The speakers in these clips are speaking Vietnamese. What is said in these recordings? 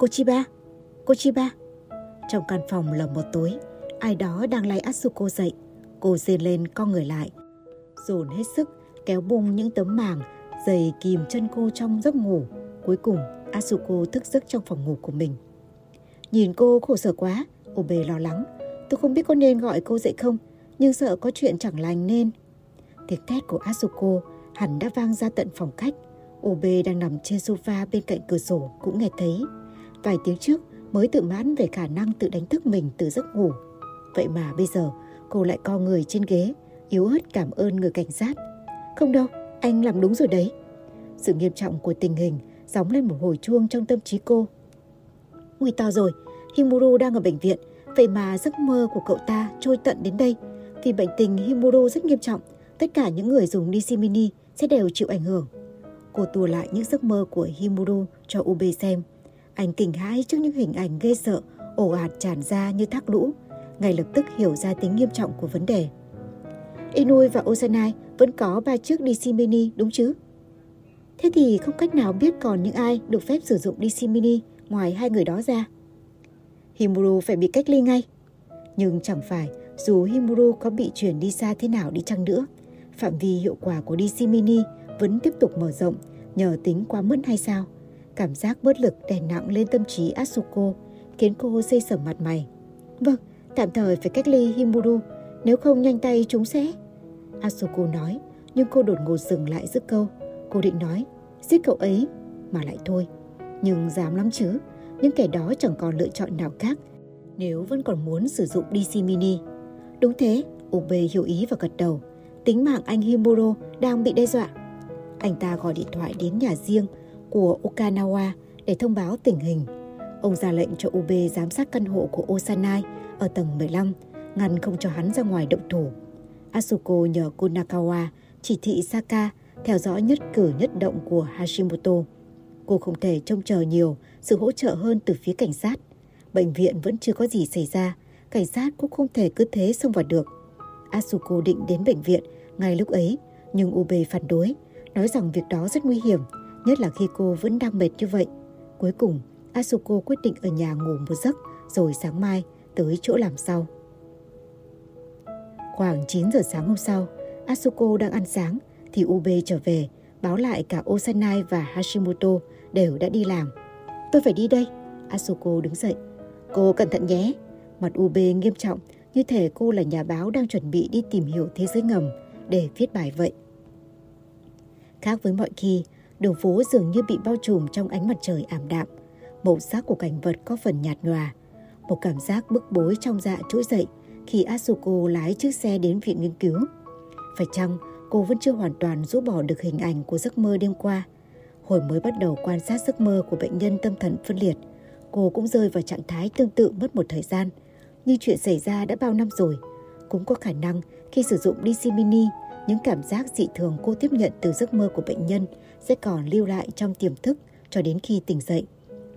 Cô Chiba, cô Chiba, Trong căn phòng là một tối, ai đó đang lay Asuko dậy. Cô rên lên con người lại, dồn hết sức kéo bung những tấm màng giày kìm chân cô trong giấc ngủ. Cuối cùng, Asuko thức giấc trong phòng ngủ của mình. Nhìn cô khổ sở quá, Obe lo lắng. Tôi không biết có nên gọi cô dậy không, nhưng sợ có chuyện chẳng lành nên. Tiếng thét của Asuko hẳn đã vang ra tận phòng khách. Obe đang nằm trên sofa bên cạnh cửa sổ cũng nghe thấy. Vài tiếng trước mới tự mãn về khả năng tự đánh thức mình từ giấc ngủ. Vậy mà bây giờ cô lại co người trên ghế, yếu ớt cảm ơn người cảnh sát. Không đâu, anh làm đúng rồi đấy. Sự nghiêm trọng của tình hình gióng lên một hồi chuông trong tâm trí cô. Nguy to rồi, Himuro đang ở bệnh viện, vậy mà giấc mơ của cậu ta trôi tận đến đây. Vì bệnh tình Himuro rất nghiêm trọng, tất cả những người dùng DC Mini sẽ đều chịu ảnh hưởng. Cô tua lại những giấc mơ của Himuro cho Ube xem. Anh kinh hãi trước những hình ảnh ghê sợ, ồ ạt tràn ra như thác lũ, ngay lập tức hiểu ra tính nghiêm trọng của vấn đề. Inui và Osanai vẫn có ba chiếc DC Mini đúng chứ? Thế thì không cách nào biết còn những ai được phép sử dụng DC Mini ngoài hai người đó ra. Himuru phải bị cách ly ngay. Nhưng chẳng phải dù Himuru có bị chuyển đi xa thế nào đi chăng nữa, phạm vi hiệu quả của DC Mini vẫn tiếp tục mở rộng nhờ tính quá mức hay sao? Cảm giác bớt lực đè nặng lên tâm trí Asuko khiến cô xây sầm mặt mày. Vâng, tạm thời phải cách ly Himuru, nếu không nhanh tay chúng sẽ... Asuko nói, nhưng cô đột ngột dừng lại giữa câu. Cô định nói, giết cậu ấy, mà lại thôi. Nhưng dám lắm chứ, những kẻ đó chẳng còn lựa chọn nào khác nếu vẫn còn muốn sử dụng DC Mini. Đúng thế, Ube hiểu ý và gật đầu. Tính mạng anh Himuro đang bị đe dọa. Anh ta gọi điện thoại đến nhà riêng của Okinawa để thông báo tình hình. Ông ra lệnh cho Ube giám sát căn hộ của Osanai ở tầng 15, ngăn không cho hắn ra ngoài động thủ. Asuko nhờ Kunakawa chỉ thị Saka theo dõi nhất cử nhất động của Hashimoto. Cô không thể trông chờ nhiều sự hỗ trợ hơn từ phía cảnh sát. Bệnh viện vẫn chưa có gì xảy ra, cảnh sát cũng không thể cứ thế xông vào được. Asuko định đến bệnh viện ngay lúc ấy, nhưng Ube phản đối, nói rằng việc đó rất nguy hiểm, nhất là khi cô vẫn đang mệt như vậy. Cuối cùng, Asuko quyết định ở nhà ngủ một giấc rồi sáng mai tới chỗ làm sau. Khoảng 9 giờ sáng hôm sau, Asuko đang ăn sáng thì Ube trở về, báo lại cả Osanai và Hashimoto đều đã đi làm. Tôi phải đi đây. Asuko đứng dậy. Cô cẩn thận nhé. Mặt Ube nghiêm trọng, như thể cô là nhà báo đang chuẩn bị đi tìm hiểu thế giới ngầm để viết bài vậy. Khác với mọi khi, đường phố dường như bị bao trùm trong ánh mặt trời ảm đạm. Màu sắc của cảnh vật có phần nhạt nhòa. Một cảm giác bức bối trong dạ trỗi dậy khi Asuko lái chiếc xe đến viện nghiên cứu. Phải chăng cô vẫn chưa hoàn toàn rũ bỏ được hình ảnh của giấc mơ đêm qua? Hồi mới bắt đầu quan sát giấc mơ của bệnh nhân tâm thần phân liệt, cô cũng rơi vào trạng thái tương tự mất một thời gian. như chuyện xảy ra đã bao năm rồi. Cũng có khả năng khi sử dụng DC Mini, những cảm giác dị thường cô tiếp nhận từ giấc mơ của bệnh nhân sẽ còn lưu lại trong tiềm thức cho đến khi tỉnh dậy.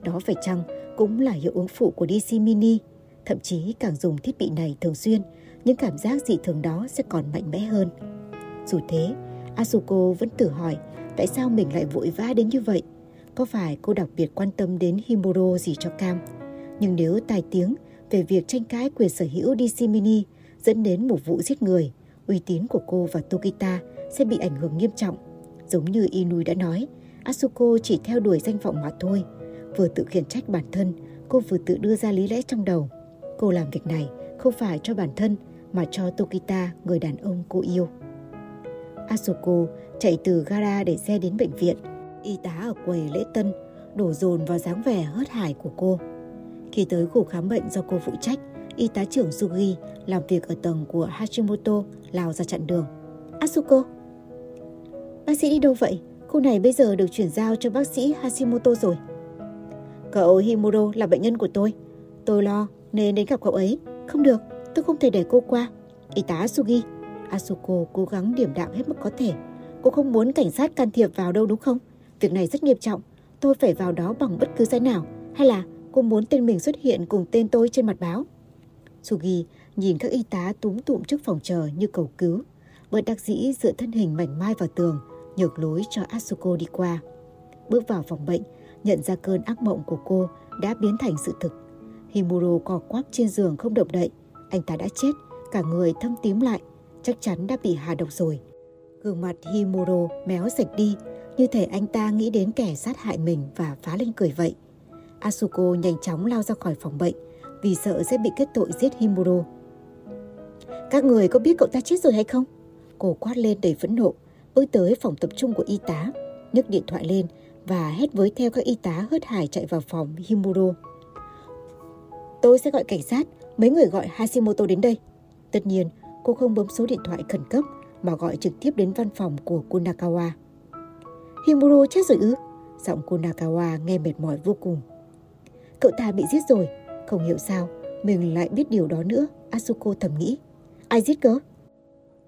Đó phải chăng cũng là hiệu ứng phụ của DC Mini? Thậm chí càng dùng thiết bị này thường xuyên, những cảm giác dị thường đó sẽ còn mạnh mẽ hơn. Dù thế, Asuko vẫn tự hỏi tại sao mình lại vội vã đến như vậy. Có phải cô đặc biệt quan tâm đến Himuro gì cho Cam? Nhưng nếu tai tiếng về việc tranh cãi quyền sở hữu DC Mini dẫn đến một vụ giết người, uy tín của cô và Tokita sẽ bị ảnh hưởng nghiêm trọng. Giống như Inui đã nói, Asuko chỉ theo đuổi danh vọng mà thôi. Vừa tự khiển trách bản thân, cô vừa tự đưa ra lý lẽ trong đầu. Cô làm việc này không phải cho bản thân mà cho Tokita, người đàn ông cô yêu. Asuko chạy từ gara để xe đến bệnh viện. Y tá ở quầy lễ tân đổ dồn vào dáng vẻ hớt hải của cô. Khi tới khu khám bệnh do cô phụ trách, y tá trưởng Sugi làm việc ở tầng của Hashimoto lao ra chặn đường. Asuko, bác sĩ đi đâu vậy? Khu này bây giờ được chuyển giao cho bác sĩ Hashimoto rồi. Cậu Himuro là bệnh nhân của tôi. Tôi lo nên đến gặp cậu ấy. Không được, tôi không thể để cô qua. Y tá Sugi, Asuko cố gắng điểm đạm hết mức có thể. Cô không muốn cảnh sát can thiệp vào đâu đúng không? Việc này rất nghiêm trọng. Tôi phải vào đó bằng bất cứ giá nào. Hay là cô muốn tên mình xuất hiện cùng tên tôi trên mặt báo? Sugi nhìn các y tá túm tụm trước phòng chờ như cầu cứu. Bất đắc dĩ dựa thân hình mảnh mai vào tường, nhược lối cho Asuko đi qua. Bước vào phòng bệnh, nhận ra cơn ác mộng của cô đã biến thành sự thực. Himuro co quắp trên giường không động đậy. Anh ta đã chết, cả người thâm tím lại, chắc chắn đã bị hạ độc rồi. Gương mặt Himuro méo sạch đi, như thể anh ta nghĩ đến kẻ sát hại mình và phá lên cười vậy. Asuko nhanh chóng lao ra khỏi phòng bệnh vì sợ sẽ bị kết tội giết Himuro. Các người có biết cậu ta chết rồi hay không? Cô quát lên đầy phẫn nộ, bước tới phòng tập trung của y tá, nhấc điện thoại lên và hét với theo các y tá hớt hải chạy vào phòng Himuro. Tôi sẽ gọi cảnh sát, mấy người gọi Hashimoto đến đây. Tất nhiên, cô không bấm số điện thoại khẩn cấp mà gọi trực tiếp đến văn phòng của Kunakawa. Himuro chết rồi ư? Giọng Kunakawa nghe mệt mỏi vô cùng. Cậu ta bị giết rồi, không hiểu sao mình lại biết điều đó nữa, Asuko thầm nghĩ. Ai giết cơ?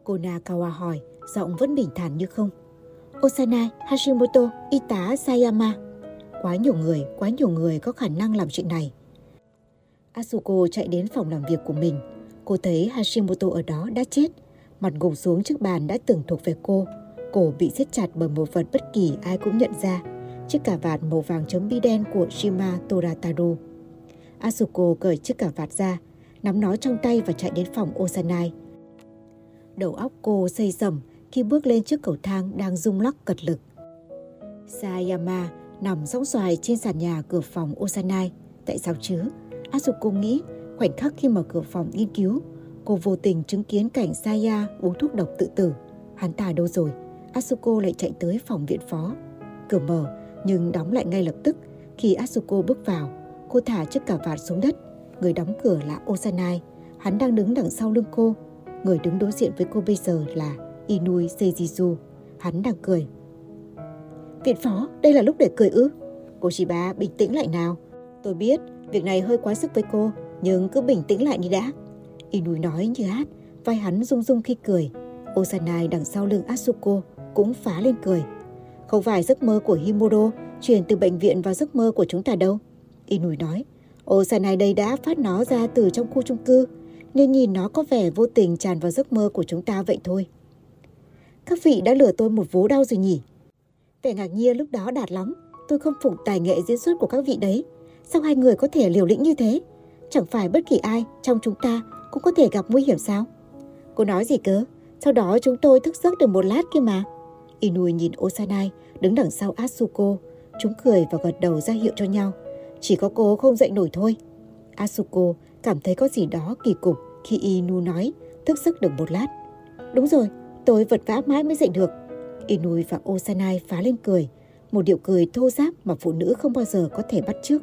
Konakawa hỏi, giọng vẫn bình thản như không. Osanai, Hashimoto, y tá Sayama. Quá nhiều người, quá nhiều người có khả năng làm chuyện này. Asuko chạy đến phòng làm việc của mình. Cô thấy Hashimoto ở đó đã chết. Mặt gục xuống trước bàn đã từng thuộc về cô. Cổ bị siết chặt bởi một vật bất kỳ ai cũng nhận ra. Chiếc cà vạt màu vàng chấm bi đen của Shima Torataro. Asuko cởi chiếc cà vạt ra, nắm nó trong tay và chạy đến phòng Osanai. Đầu óc cô xây sầm khi bước lên trước cầu thang đang rung lắc cật lực. Sayama nằm sóng xoài trên sàn nhà cửa phòng Osanai. Tại sao chứ? Asuko nghĩ khoảnh khắc khi mở cửa phòng nghiên cứu, cô vô tình chứng kiến cảnh Saya uống thuốc độc tự tử. Hắn ta đâu rồi? Asuko lại chạy tới phòng viện phó. Cửa mở nhưng đóng lại ngay lập tức. Khi Asuko bước vào, cô thả chiếc cà vạt xuống đất. Người đóng cửa là Osanai. Hắn đang đứng đằng sau lưng cô. Người đứng đối diện với cô bây giờ là Inui Seijizu. Hắn đang cười. Viện phó, đây là lúc để cười ư? Cô Shiba bình tĩnh lại nào. Tôi biết việc này hơi quá sức với cô, nhưng cứ bình tĩnh lại đi đã. Inui nói như hát, vai hắn rung rung khi cười. Osanai đằng sau lưng Asuko cũng phá lên cười. Không phải giấc mơ của Himuro chuyển từ bệnh viện vào giấc mơ của chúng ta đâu. Inui nói, Osanai đây đã phát nó ra từ trong khu chung cư, nên nhìn nó có vẻ vô tình tràn vào giấc mơ của chúng ta vậy thôi. Các vị đã lừa tôi một vố đau rồi nhỉ? Vẻ ngạc nhiên lúc đó đạt lắm. Tôi không phục tài nghệ diễn xuất của các vị đấy. Sao hai người có thể liều lĩnh như thế? Chẳng phải bất kỳ ai trong chúng ta cũng có thể gặp nguy hiểm sao? Cô nói gì cơ? Sau đó chúng tôi thức giấc được một lát kia mà. Inui nhìn Osanai đứng đằng sau Asuko. Chúng cười và gật đầu ra hiệu cho nhau. Chỉ có cô không dậy nổi thôi. Asuko cảm thấy có gì đó kỳ cục khi Inu nói thức giấc được một lát. Đúng rồi, tôi vật vã mãi mới dậy được. Inui và Osanai phá lên cười, một điệu cười thô giáp mà phụ nữ không bao giờ có thể bắt chước.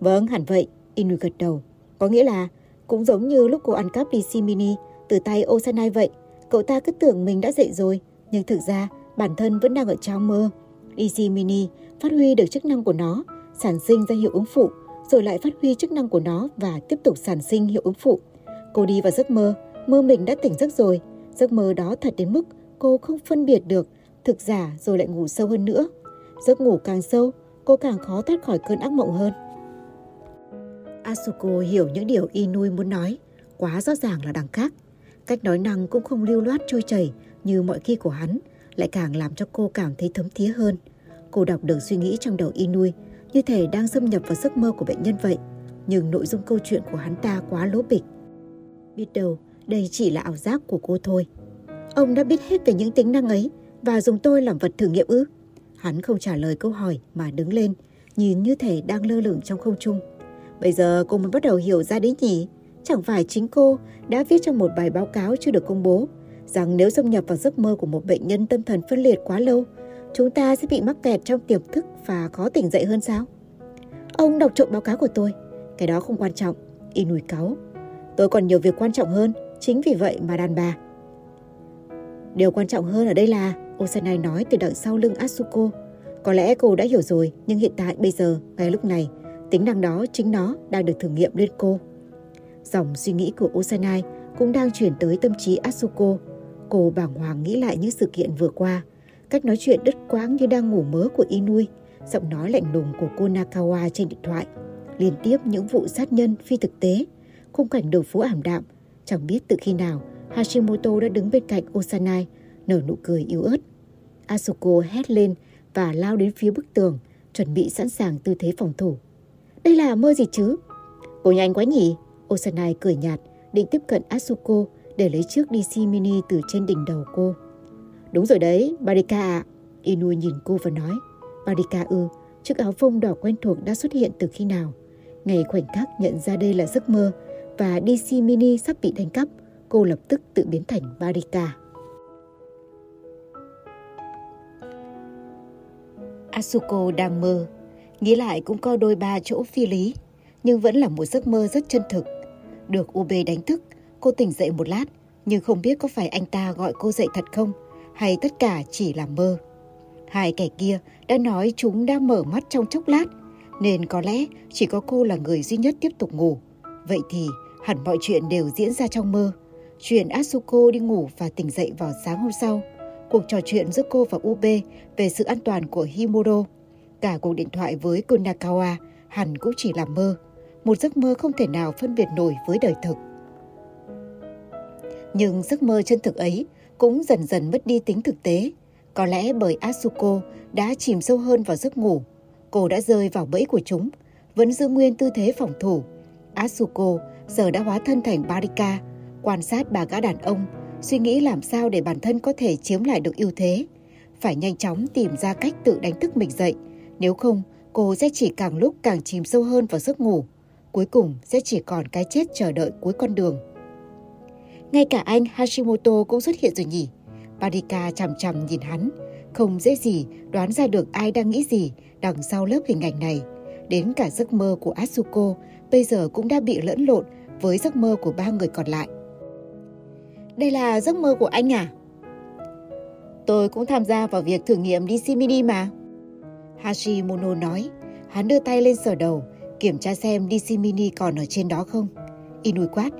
Vâng, hẳn vậy, Inui gật đầu. Có nghĩa là cũng giống như lúc cô ăn cắp đi Mini từ tay Osanai vậy. Cậu ta cứ tưởng mình đã dậy rồi, nhưng thực ra bản thân vẫn đang ở trong mơ. DC Mini phát huy được chức năng của nó, sản sinh ra hiệu ứng phụ, rồi lại phát huy chức năng của nó và tiếp tục sản sinh hiệu ứng phụ. Cô đi vào giấc mơ, mơ mình đã tỉnh giấc rồi. Giấc mơ đó thật đến mức cô không phân biệt được thực giả rồi lại ngủ sâu hơn nữa. Giấc ngủ càng sâu, cô càng khó thoát khỏi cơn ác mộng hơn. Asuko hiểu những điều Inui muốn nói, quá rõ ràng là đằng khác. Cách nói năng cũng không lưu loát trôi chảy như mọi khi của hắn, lại càng làm cho cô cảm thấy thấm thía hơn. Cô đọc được suy nghĩ trong đầu Inui, như thể đang xâm nhập vào giấc mơ của bệnh nhân vậy. Nhưng nội dung câu chuyện của hắn ta quá lố bịch. Biết đâu, đây chỉ là ảo giác của cô thôi. Ông đã biết hết về những tính năng ấy và dùng tôi làm vật thử nghiệm ư? Hắn không trả lời câu hỏi mà đứng lên, nhìn như thể đang lơ lửng trong không trung. Bây giờ cô mới bắt đầu hiểu ra đấy nhỉ? Chẳng phải chính cô đã viết trong một bài báo cáo chưa được công bố rằng nếu xâm nhập vào giấc mơ của một bệnh nhân tâm thần phân liệt quá lâu, chúng ta sẽ bị mắc kẹt trong tiềm thức và khó tỉnh dậy hơn sao? Ông đọc trộm báo cáo của tôi. Cái đó không quan trọng. Inui cáu. Tôi còn nhiều việc quan trọng hơn. Chính vì vậy mà đàn bà. Điều quan trọng hơn ở đây là Osanai nói từ đằng sau lưng Asuko. Có lẽ cô đã hiểu rồi, nhưng hiện tại bây giờ, ngay lúc này, tính năng đó chính nó đang được thử nghiệm lên cô. Dòng suy nghĩ của Osanai cũng đang chuyển tới tâm trí Asuko. Cô bàng hoàng nghĩ lại những sự kiện vừa qua. Cách nói chuyện đứt quãng như đang ngủ mớ của Inui, giọng nói lạnh lùng của cô Nakawa trên điện thoại. Liên tiếp những vụ sát nhân phi thực tế, khung cảnh đường phố ảm đạm. Chẳng biết từ khi nào Hashimoto đã đứng bên cạnh Osanai, nở nụ cười yếu ớt. Asuko hét lên và lao đến phía bức tường, chuẩn bị sẵn sàng tư thế phòng thủ. Đây là mơ gì chứ? Cô nhanh quá nhỉ? Osanai cười nhạt, định tiếp cận Asuko để lấy chiếc DC mini từ trên đỉnh đầu cô. Đúng rồi đấy, Barika ạ. Inu nhìn cô và nói. Barika ư, chiếc áo phông đỏ quen thuộc đã xuất hiện từ khi nào? Ngày khoảnh khắc nhận ra đây là giấc mơ và DC mini sắp bị đánh cắp, cô lập tức tự biến thành Barika. Asuko đang mơ, nghĩ lại cũng có đôi ba chỗ phi lý, nhưng vẫn là một giấc mơ rất chân thực. Được UB đánh thức, cô tỉnh dậy một lát, nhưng không biết có phải anh ta gọi cô dậy thật không, hay tất cả chỉ là mơ. Hai kẻ kia đã nói chúng đang mở mắt trong chốc lát, nên có lẽ chỉ có cô là người duy nhất tiếp tục ngủ. Vậy thì hẳn mọi chuyện đều diễn ra trong mơ. Chuyện Asuko đi ngủ và tỉnh dậy vào sáng hôm sau. Cuộc trò chuyện giữa cô và UB về sự an toàn của Himuro. Cả cuộc điện thoại với Konakawa hẳn cũng chỉ là mơ. Một giấc mơ không thể nào phân biệt nổi với đời thực. Nhưng giấc mơ chân thực ấy cũng dần dần mất đi tính thực tế. Có lẽ bởi Asuko đã chìm sâu hơn vào giấc ngủ. Cô đã rơi vào bẫy của chúng, vẫn giữ nguyên tư thế phòng thủ. Asuko giờ đã hóa thân thành Barika, quan sát bà gã đàn ông, suy nghĩ làm sao để bản thân có thể chiếm lại được ưu thế. Phải nhanh chóng tìm ra cách tự đánh thức mình dậy, nếu không cô sẽ chỉ càng lúc càng chìm sâu hơn vào giấc ngủ. Cuối cùng sẽ chỉ còn cái chết chờ đợi cuối con đường. Ngay cả anh Hashimoto cũng xuất hiện rồi nhỉ. Barika chằm chằm nhìn hắn, không dễ gì đoán ra được ai đang nghĩ gì đằng sau lớp hình ảnh này. Đến cả giấc mơ của Asuko bây giờ cũng đã bị lẫn lộn với giấc mơ của ba người còn lại. Đây là giấc mơ của anh à? Tôi cũng tham gia vào việc thử nghiệm DC Mini mà. Hashimono nói, hắn đưa tay lên sờ đầu, kiểm tra xem DC Mini còn ở trên đó không. Inui quát,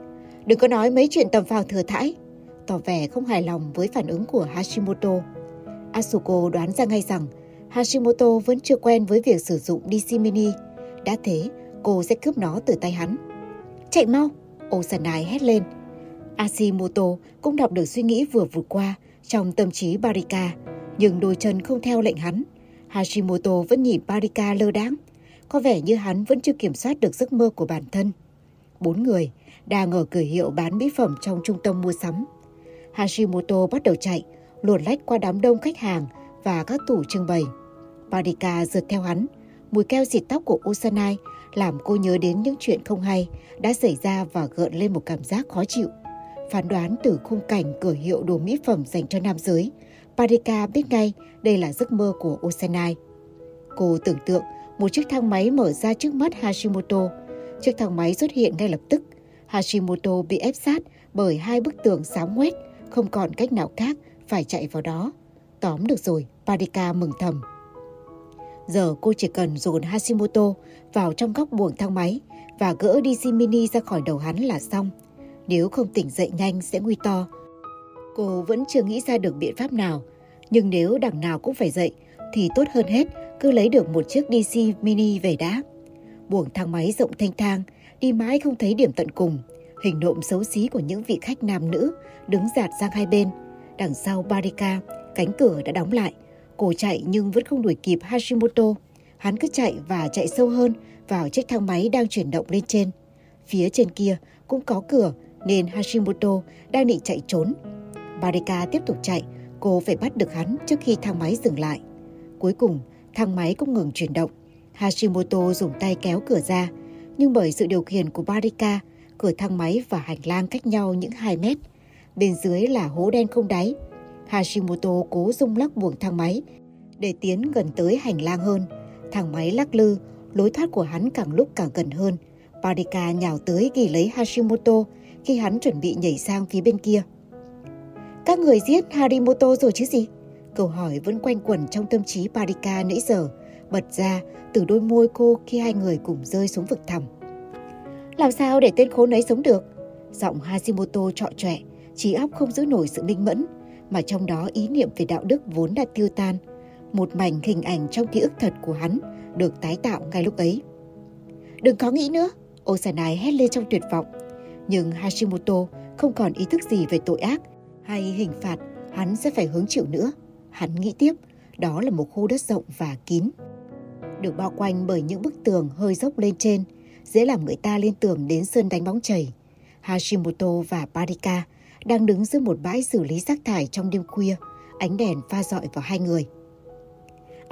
đừng có nói mấy chuyện tầm phào thừa thãi. Tỏ vẻ không hài lòng với phản ứng của Hashimoto. Asuko đoán ra ngay rằng Hashimoto vẫn chưa quen với việc sử dụng DC Mini. Đã thế, cô sẽ cướp nó từ tay hắn. Chạy mau! Osanai hét lên. Ashimoto cũng đọc được suy nghĩ vừa vượt qua trong tâm trí Barika, nhưng đôi chân không theo lệnh hắn. Hashimoto vẫn nhìn Barika lơ đáng. Có vẻ như hắn vẫn chưa kiểm soát được giấc mơ của bản thân. Bốn người đang ở cửa hiệu bán mỹ phẩm trong trung tâm mua sắm. Hashimoto bắt đầu chạy, luồn lách qua đám đông khách hàng và các tủ trưng bày. Barika rượt theo hắn, mùi keo xịt tóc của Osanai làm cô nhớ đến những chuyện không hay đã xảy ra và gợn lên một cảm giác khó chịu. Phán đoán từ khung cảnh cửa hiệu đồ mỹ phẩm dành cho nam giới, Parika biết ngay đây là giấc mơ của Osenai. Cô tưởng tượng một chiếc thang máy mở ra trước mắt Hashimoto. Chiếc thang máy xuất hiện ngay lập tức. Hashimoto bị ép sát bởi hai bức tường xám ngoét, không còn cách nào khác phải chạy vào đó. Tóm được rồi, Parika mừng thầm. Giờ cô chỉ cần dồn Hashimoto vào trong góc buồng thang máy và gỡ DC Mini ra khỏi đầu hắn là xong. Nếu không tỉnh dậy nhanh sẽ nguy to. Cô vẫn chưa nghĩ ra được biện pháp nào. Nhưng nếu đằng nào cũng phải dậy thì tốt hơn hết cứ lấy được một chiếc DC Mini về đã. Buồng thang máy rộng thanh thang, đi mãi không thấy điểm tận cùng. Hình nộm xấu xí của những vị khách nam nữ đứng dạt sang hai bên. Đằng sau Barika, cánh cửa đã đóng lại. Cô chạy nhưng vẫn không đuổi kịp Hashimoto. Hắn cứ chạy và chạy sâu hơn vào chiếc thang máy đang chuyển động lên trên. Phía trên kia cũng có cửa nên Hashimoto đang định chạy trốn. Barika tiếp tục chạy, cô phải bắt được hắn trước khi thang máy dừng lại. Cuối cùng, thang máy cũng ngừng chuyển động. Hashimoto dùng tay kéo cửa ra, nhưng bởi sự điều khiển của Barika, cửa thang máy và hành lang cách nhau những 2 mét. Bên dưới là hố đen không đáy. Hashimoto cố rung lắc buồng thang máy để tiến gần tới hành lang hơn. Thang máy lắc lư, lối thoát của hắn càng lúc càng gần hơn. Parika nhào tới ghi lấy Hashimoto khi hắn chuẩn bị nhảy sang phía bên kia. Các người giết Harimoto rồi chứ gì? Câu hỏi vẫn quanh quẩn trong tâm trí Parika nãy giờ, bật ra từ đôi môi cô khi hai người cùng rơi xuống vực thẳm. Làm sao để tên khốn ấy sống được? Giọng Hashimoto trọ trọe, trí óc không giữ nổi sự minh mẫn, mà trong đó ý niệm về đạo đức vốn đã tiêu tan. Một mảnh hình ảnh trong ký ức thật của hắn được tái tạo ngay lúc ấy. Đừng có nghĩ nữa, Osanai hét lên trong tuyệt vọng. Nhưng Hashimoto không còn ý thức gì về tội ác hay hình phạt hắn sẽ phải hứng chịu nữa. Hắn nghĩ tiếp, đó là một khu đất rộng và kín. được bao quanh bởi những bức tường hơi dốc lên trên, dễ làm người ta liên tưởng đến sân đánh bóng chảy. Hashimoto và Parika đang đứng giữa một bãi xử lý rác thải trong đêm khuya, ánh đèn pha dọi vào hai người.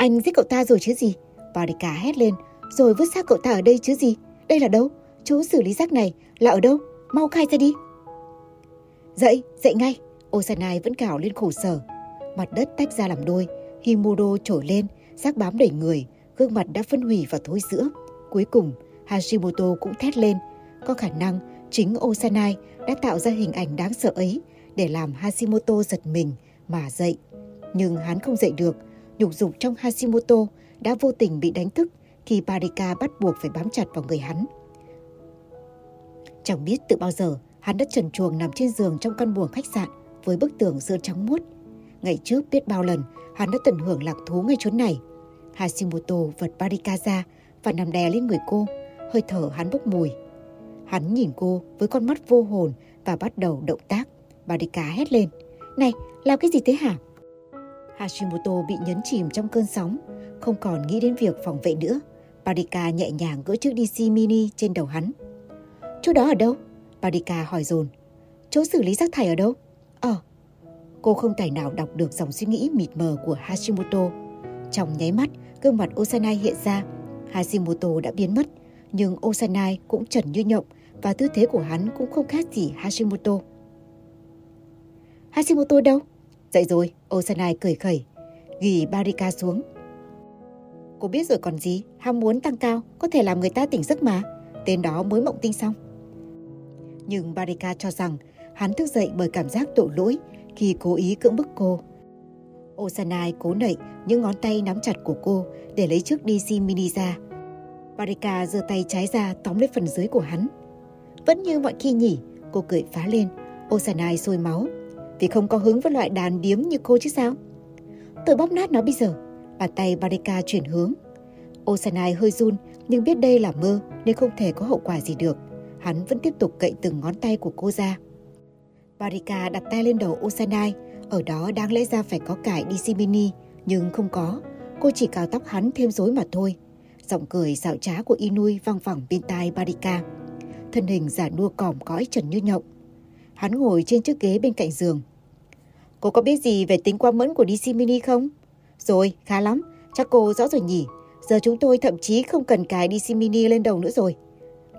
Anh giết cậu ta rồi chứ gì? Barika hét lên, rồi vứt xác cậu ta ở đây chứ gì? Đây là đâu? Chỗ xử lý rác này là ở đâu? Mau khai ra đi. Dậy, dậy ngay. Osanai vẫn cào lên khổ sở. Mặt đất tách ra làm đôi, Himodo trồi lên, xác bám đầy người, gương mặt đã phân hủy và thối rữa. Cuối cùng, Hashimoto cũng thét lên. Có khả năng chính Osanai đã tạo ra hình ảnh đáng sợ ấy để làm Hashimoto giật mình mà dậy. Nhưng hắn không dậy được, nhục dục trong Hashimoto đã vô tình bị đánh thức khi Barika bắt buộc phải bám chặt vào người hắn. Chẳng biết từ bao giờ hắn đã trần chuồng nằm trên giường trong căn buồng khách sạn với bức tường sơn trắng muốt. Ngày trước biết bao lần hắn đã tận hưởng lạc thú ngay chốn này. Hashimoto vật Barika ra và nằm đè lên người cô, hơi thở hắn bốc mùi. Hắn nhìn cô với con mắt vô hồn và bắt đầu động tác. Barika hét lên. Này, làm cái gì thế hả? Hashimoto bị nhấn chìm trong cơn sóng, không còn nghĩ đến việc phòng vệ nữa. Parika nhẹ nhàng gỡ chiếc DC mini trên đầu hắn. Chỗ đó ở đâu? Parika hỏi dồn. Chỗ xử lý rác thải ở đâu? Ờ. Cô không tài nào đọc được dòng suy nghĩ mịt mờ của Hashimoto. Trong nháy mắt, gương mặt Osanai hiện ra. Hashimoto đã biến mất, nhưng Osanai cũng trần như nhộng và tư thế của hắn cũng không khác gì Hashimoto. Hashimoto đâu? Dậy rồi, Osanai cười khẩy, ghi Barika xuống. Cô biết rồi còn gì, ham muốn tăng cao có thể làm người ta tỉnh giấc mà. Tên đó mới mộng tinh xong. Nhưng Barika cho rằng hắn thức dậy bởi cảm giác tội lỗi khi cố ý cưỡng bức cô. Osanai cố nảy những ngón tay nắm chặt của cô để lấy chiếc DC mini ra. Barika giơ tay trái ra tóm lấy phần dưới của hắn. Vẫn như mọi khi nhỉ, cô cười phá lên. Osanai sôi máu. Vì không có hứng với loại đàn điếm như cô chứ sao? Tôi bóp nát nó bây giờ. Bàn tay Barika chuyển hướng. Osanai hơi run nhưng biết đây là mơ nên không thể có hậu quả gì được. Hắn vẫn tiếp tục cậy từng ngón tay của cô ra. Barika đặt tay lên đầu Osanai, ở đó đáng lẽ ra phải có cải DC nhưng không có. Cô chỉ cào tóc hắn thêm rối mà thôi. Giọng cười xạo trá của Inui vang vẳng bên tai Barika. Thân hình giả nua cỏm cõi trần như nhộng. Hắn ngồi trên chiếc ghế bên cạnh giường. Cô có biết gì về tính qua mẫn của DC mini không? Rồi, khá lắm. Chắc cô rõ rồi nhỉ. Giờ chúng tôi thậm chí không cần cài DC mini lên đầu nữa rồi.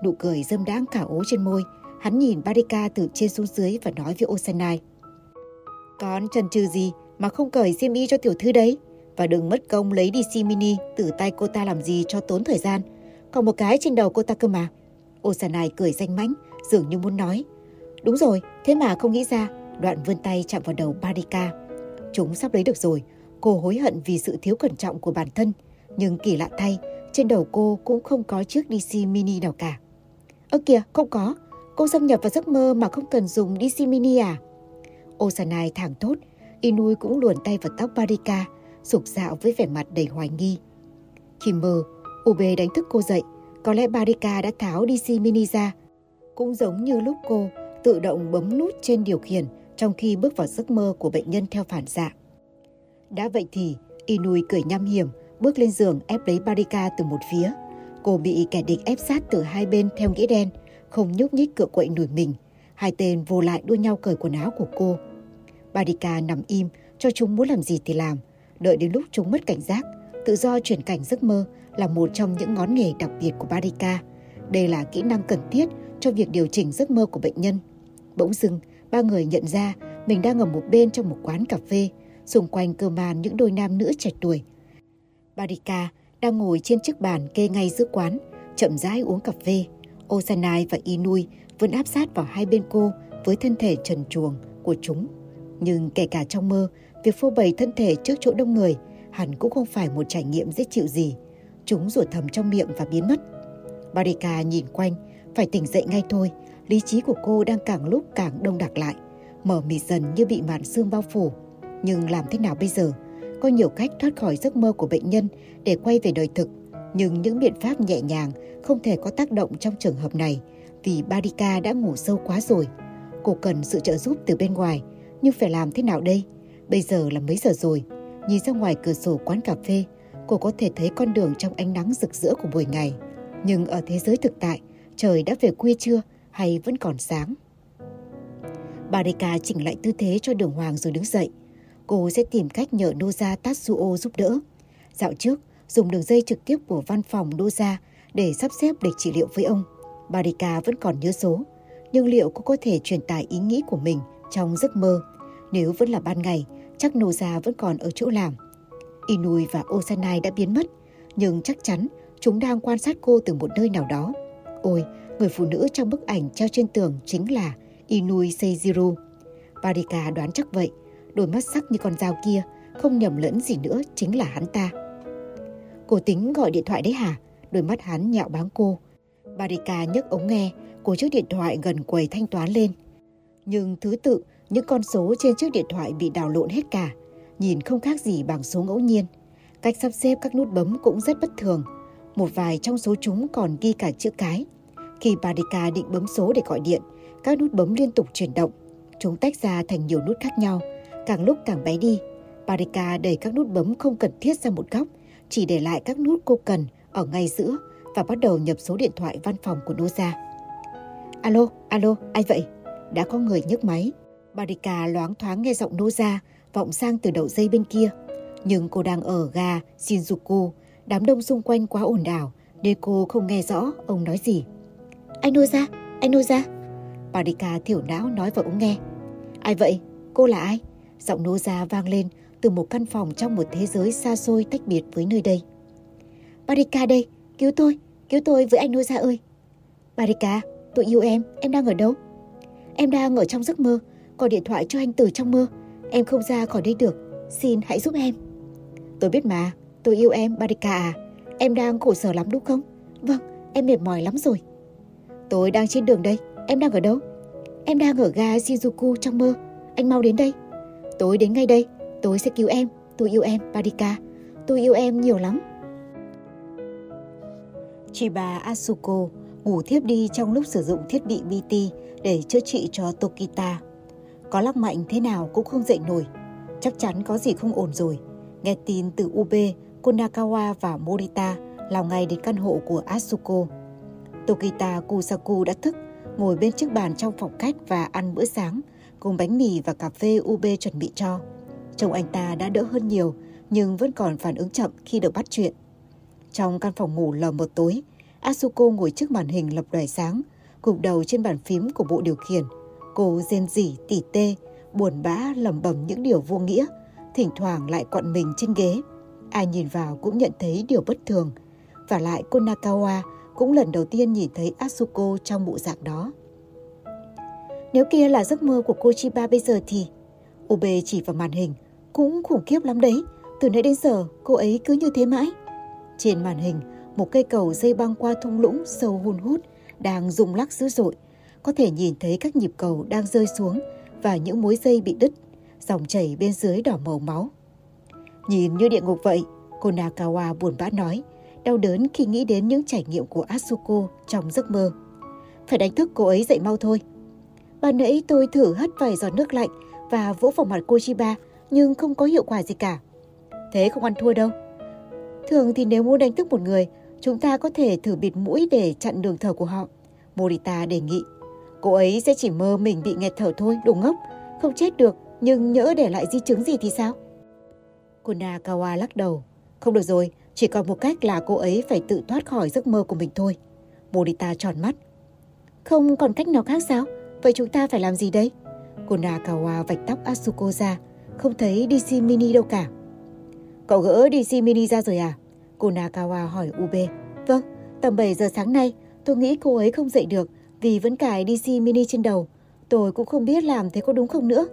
Nụ cười dâm đáng cả ố trên môi. Hắn nhìn Barika từ trên xuống dưới và nói với Osanai. Con chần chừ gì mà không cởi xiêm y cho tiểu thư đấy? Và đừng mất công lấy DC mini từ tay cô ta làm gì cho tốn thời gian. Còn một cái trên đầu cô ta cơ mà. Osanai cười danh mãnh, dường như muốn nói. Đúng rồi, thế mà không nghĩ ra. Đoạn vươn tay chạm vào đầu Barika. Chúng sắp lấy được rồi. Cô hối hận vì sự thiếu cẩn trọng của bản thân. Nhưng kỳ lạ thay, trên đầu cô cũng không có chiếc DC mini nào cả. Ơ kìa, không có. Cô xâm nhập vào giấc mơ mà không cần dùng DC mini à? Osanai thẳng thốt, Inui cũng luồn tay vào tóc Barika, sục dạo với vẻ mặt đầy hoài nghi. Khi mơ, Ube đánh thức cô dậy, có lẽ Barika đã tháo DC mini ra. Cũng giống như lúc cô tự động bấm nút trên điều khiển trong khi bước vào giấc mơ của bệnh nhân theo phản xạ. Đã vậy thì, Inui cười nham hiểm, bước lên giường ép lấy Barika từ một phía. Cô bị kẻ địch ép sát từ hai bên theo nghĩa đen, không nhúc nhích cựa quậy nổi mình. Hai tên vô lại đua nhau cởi quần áo của cô. Barika nằm im, cho chúng muốn làm gì thì làm. Đợi đến lúc chúng mất cảnh giác, tự do chuyển cảnh giấc mơ là một trong những ngón nghề đặc biệt của Barika. Đây là kỹ năng cần thiết cho việc điều chỉnh giấc mơ của bệnh nhân. Bỗng dưng, ba người nhận ra mình đang ở một bên trong một quán cà phê, xung quanh cơ màn những đôi nam nữ trẻ tuổi. Barika đang ngồi trên chiếc bàn kê ngay giữa quán, chậm rãi uống cà phê. Osanai và Inui vẫn áp sát vào hai bên cô với thân thể trần truồng của chúng. Nhưng kể cả trong mơ, việc phô bày thân thể trước chỗ đông người hẳn cũng không phải một trải nghiệm dễ chịu gì. Chúng rủa thầm trong miệng và biến mất. Barika nhìn quanh, phải tỉnh dậy ngay thôi. Lý trí của cô đang càng lúc càng đông đặc lại, mở mịt dần như bị màn xương bao phủ. Nhưng làm thế nào bây giờ? Có nhiều cách thoát khỏi giấc mơ của bệnh nhân để quay về đời thực. Nhưng những biện pháp nhẹ nhàng không thể có tác động trong trường hợp này vì Barika đã ngủ sâu quá rồi. Cô cần sự trợ giúp từ bên ngoài, nhưng phải làm thế nào đây? Bây giờ là mấy giờ rồi? Nhìn ra ngoài cửa sổ quán cà phê, cô có thể thấy con đường trong ánh nắng rực rỡ của buổi ngày. Nhưng ở thế giới thực tại, trời đã về khuya chưa hay vẫn còn sáng? Barika chỉnh lại tư thế cho đường hoàng rồi đứng dậy. Cô sẽ tìm cách nhờ Noza Tatsuo giúp đỡ. Dạo trước, dùng đường dây trực tiếp của văn phòng Noza để sắp xếp lịch trị liệu với ông. Barika vẫn còn nhớ số, nhưng liệu cô có thể truyền tải ý nghĩ của mình trong giấc mơ? Nếu vẫn là ban ngày, chắc Noza vẫn còn ở chỗ làm. Inui và Osanai đã biến mất, nhưng chắc chắn chúng đang quan sát cô từ một nơi nào đó. Ôi, người phụ nữ trong bức ảnh treo trên tường chính là Inui Seijiro. Barika đoán chắc vậy, đôi mắt sắc như con dao kia, không nhầm lẫn gì nữa chính là hắn ta. Cô tính gọi điện thoại đấy hả? Đôi mắt hắn nhạo báng cô. Barika nhấc ống nghe, cô chiếc điện thoại gần quầy thanh toán lên. Nhưng thứ tự, những con số trên chiếc điện thoại bị đảo lộn hết cả, nhìn không khác gì bằng số ngẫu nhiên. Cách sắp xếp các nút bấm cũng rất bất thường. Một vài trong số chúng còn ghi cả chữ cái. Khi Barika định bấm số để gọi điện, các nút bấm liên tục chuyển động. Chúng tách ra thành nhiều nút khác nhau, càng lúc càng bé đi. Barika đẩy các nút bấm không cần thiết ra một góc, chỉ để lại các nút cô cần ở ngay giữa và bắt đầu nhập số điện thoại văn phòng của Noza. Alo, alo, ai vậy? Đã có người nhấc máy. Barika loáng thoáng nghe giọng Noza vọng sang từ đầu dây bên kia. Nhưng cô đang ở ga Shinjuku, đám đông xung quanh quá ồn ào nên cô không nghe rõ ông nói gì. Anh Noza, anh Noza. Parika thiểu não nói vào ống nghe. Ai vậy? Cô là ai? Giọng Noza vang lên từ một căn phòng trong một thế giới xa xôi tách biệt với nơi đây. Parika đây, cứu tôi, cứu tôi với anh Noza ơi. Parika, tôi yêu em, em đang ở đâu? Em đang ở trong giấc mơ, gọi điện thoại cho anh từ trong mơ. Em không ra khỏi đây được, xin hãy giúp em. Tôi biết mà, tôi yêu em, Barika à. Em đang khổ sở lắm đúng không? Vâng, em mệt mỏi lắm rồi. Tôi đang trên đường đây, em đang ở đâu? Em đang ở ga Shinjuku trong mơ, anh mau đến đây. Tôi đến ngay đây, tôi sẽ cứu em, tôi yêu em, Barika. Tôi yêu em nhiều lắm. Chị bà Asuko ngủ thiếp đi trong lúc sử dụng thiết bị BT để chữa trị cho Tokita. Có lắc mạnh thế nào cũng không dậy nổi. Chắc chắn có gì không ổn rồi. Nghe tin từ Ube, Konakawa và Morita lao ngay đến căn hộ của Asuko. Tokita Kusaku đã thức, ngồi bên chiếc bàn trong phòng khách và ăn bữa sáng, cùng bánh mì và cà phê ub chuẩn bị cho. Chồng anh ta đã đỡ hơn nhiều, nhưng vẫn còn phản ứng chậm khi được bắt chuyện. Trong căn phòng ngủ lờ một tối, Asuko ngồi trước màn hình lập đài sáng, gục đầu trên bàn phím của bộ điều khiển. Cô rên rỉ tỉ tê, buồn bã lẩm bẩm những điều vô nghĩa, thỉnh thoảng lại quặn mình trên ghế. Ai nhìn vào cũng nhận thấy điều bất thường. Và lại cô Nakawa cũng lần đầu tiên nhìn thấy Asuko trong bộ dạng đó. Nếu kia là giấc mơ của cô Chiba bây giờ thì... Ube chỉ vào màn hình, cũng khủng khiếp lắm đấy. Từ nãy đến giờ, cô ấy cứ như thế mãi. Trên màn hình, một cây cầu dây băng qua thung lũng sâu hun hút đang rung lắc dữ dội. Có thể nhìn thấy các nhịp cầu đang rơi xuống và những mối dây bị đứt, dòng chảy bên dưới đỏ màu máu. Nhìn như địa ngục vậy, cô Nakawa buồn bã nói, đau đớn khi nghĩ đến những trải nghiệm của Asuko trong giấc mơ. Phải đánh thức cô ấy dậy mau thôi. Ban nãy tôi thử hất vài giọt nước lạnh và vỗ vào mặt cô Chiba nhưng không có hiệu quả gì cả. Thế không ăn thua đâu. Thường thì nếu muốn đánh thức một người, chúng ta có thể thử bịt mũi để chặn đường thở của họ. Morita đề nghị. Cô ấy sẽ chỉ mơ mình bị nghẹt thở thôi, đồ ngốc. Không chết được, nhưng nhỡ để lại di chứng gì thì sao? Kunakawa lắc đầu. Không được rồi, chỉ còn một cách là cô ấy phải tự thoát khỏi giấc mơ của mình thôi. Morita tròn mắt. Không còn cách nào khác sao? Vậy chúng ta phải làm gì đây? Konakawa vạch tóc Asuko ra, không thấy DC Mini đâu cả. Cậu gỡ DC Mini ra rồi à? Konakawa hỏi Ube. Vâng, tầm 7 giờ sáng nay, tôi nghĩ cô ấy không dậy được vì vẫn cài DC Mini trên đầu. Tôi cũng không biết làm thế có đúng không nữa.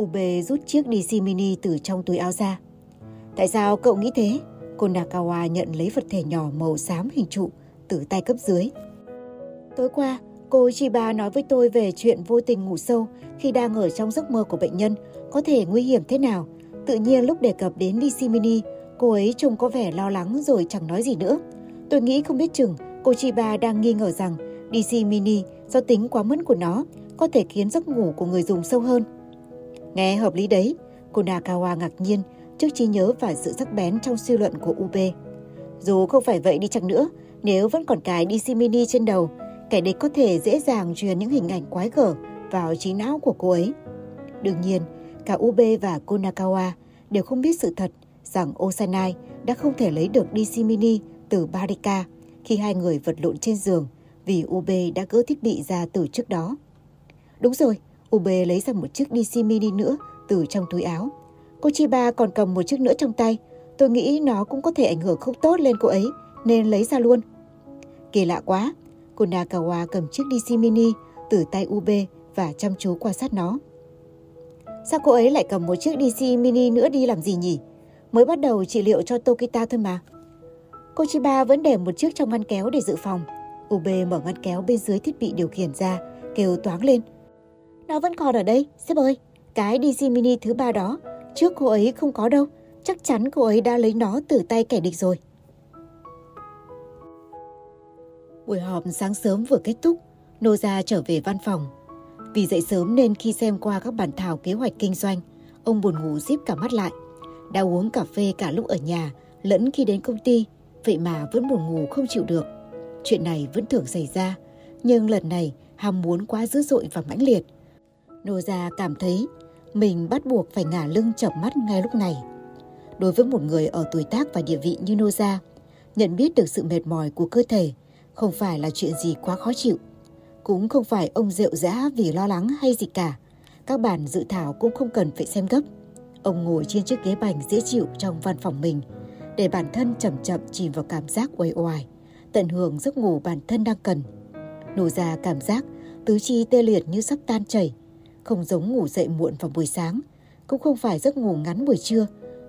Ube rút chiếc DC Mini từ trong túi áo ra. Tại sao cậu nghĩ thế? Konakawa nhận lấy vật thể nhỏ màu xám hình trụ từ tay cấp dưới. Tối qua, cô Chiba nói với tôi về chuyện vô tình ngủ sâu khi đang ở trong giấc mơ của bệnh nhân có thể nguy hiểm thế nào. Tự nhiên lúc đề cập đến DC Mini, cô ấy trông có vẻ lo lắng rồi chẳng nói gì nữa. Tôi nghĩ không biết chừng cô Chiba đang nghi ngờ rằng DC Mini do tính quá mẫn của nó có thể khiến giấc ngủ của người dùng sâu hơn. Nghe hợp lý đấy, cô Nakawa ngạc nhiên trước trí nhớ và sự sắc bén trong suy luận của UB. Dù không phải vậy đi chăng nữa, nếu vẫn còn cái DC Mini trên đầu, kẻ địch có thể dễ dàng truyền những hình ảnh quái gở vào trí não của cô ấy. Đương nhiên, cả UB và Konakawa đều không biết sự thật rằng Osanai đã không thể lấy được DC Mini từ Barika khi hai người vật lộn trên giường vì UB đã gỡ thiết bị ra từ trước đó. Đúng rồi, UB lấy ra một chiếc DC Mini nữa từ trong túi áo. Cô Chiba còn cầm một chiếc nữa trong tay. Tôi nghĩ nó cũng có thể ảnh hưởng không tốt lên cô ấy, nên lấy ra luôn. Kỳ lạ quá, cô Nakawa cầm chiếc DC Mini từ tay UB và chăm chú quan sát nó. Sao cô ấy lại cầm một chiếc DC Mini nữa đi làm gì nhỉ? Mới bắt đầu trị liệu cho Tokita thôi mà. Cô Chiba vẫn để một chiếc trong ngăn kéo để dự phòng. UB mở ngăn kéo bên dưới thiết bị điều khiển ra, kêu toáng lên. Nó vẫn còn ở đây, sếp ơi. Cái DC Mini thứ ba đó, trước cô ấy không có đâu. Chắc chắn cô ấy đã lấy nó từ tay kẻ địch rồi. Buổi họp sáng sớm vừa kết thúc, Noza trở về văn phòng. Vì dậy sớm nên khi xem qua các bản thảo kế hoạch kinh doanh, ông buồn ngủ díp cả mắt lại. Đã uống cà phê cả lúc ở nhà, lẫn khi đến công ty, vậy mà vẫn buồn ngủ không chịu được. Chuyện này vẫn thường xảy ra, nhưng lần này ham muốn quá dữ dội và mãnh liệt. Noza cảm thấy mình bắt buộc phải ngả lưng chập mắt ngay lúc này. Đối với một người ở tuổi tác và địa vị như Noza, nhận biết được sự mệt mỏi của cơ thể không phải là chuyện gì quá khó chịu. Cũng không phải ông rượu dã vì lo lắng hay gì cả. Các bản dự thảo cũng không cần phải xem gấp. Ông ngồi trên chiếc ghế bành dễ chịu trong văn phòng mình, để bản thân chậm chậm chìm vào cảm giác uể oải, tận hưởng giấc ngủ bản thân đang cần. Nổ ra cảm giác tứ chi tê liệt như sắp tan chảy, không giống ngủ dậy muộn vào buổi sáng, cũng không phải giấc ngủ ngắn buổi trưa.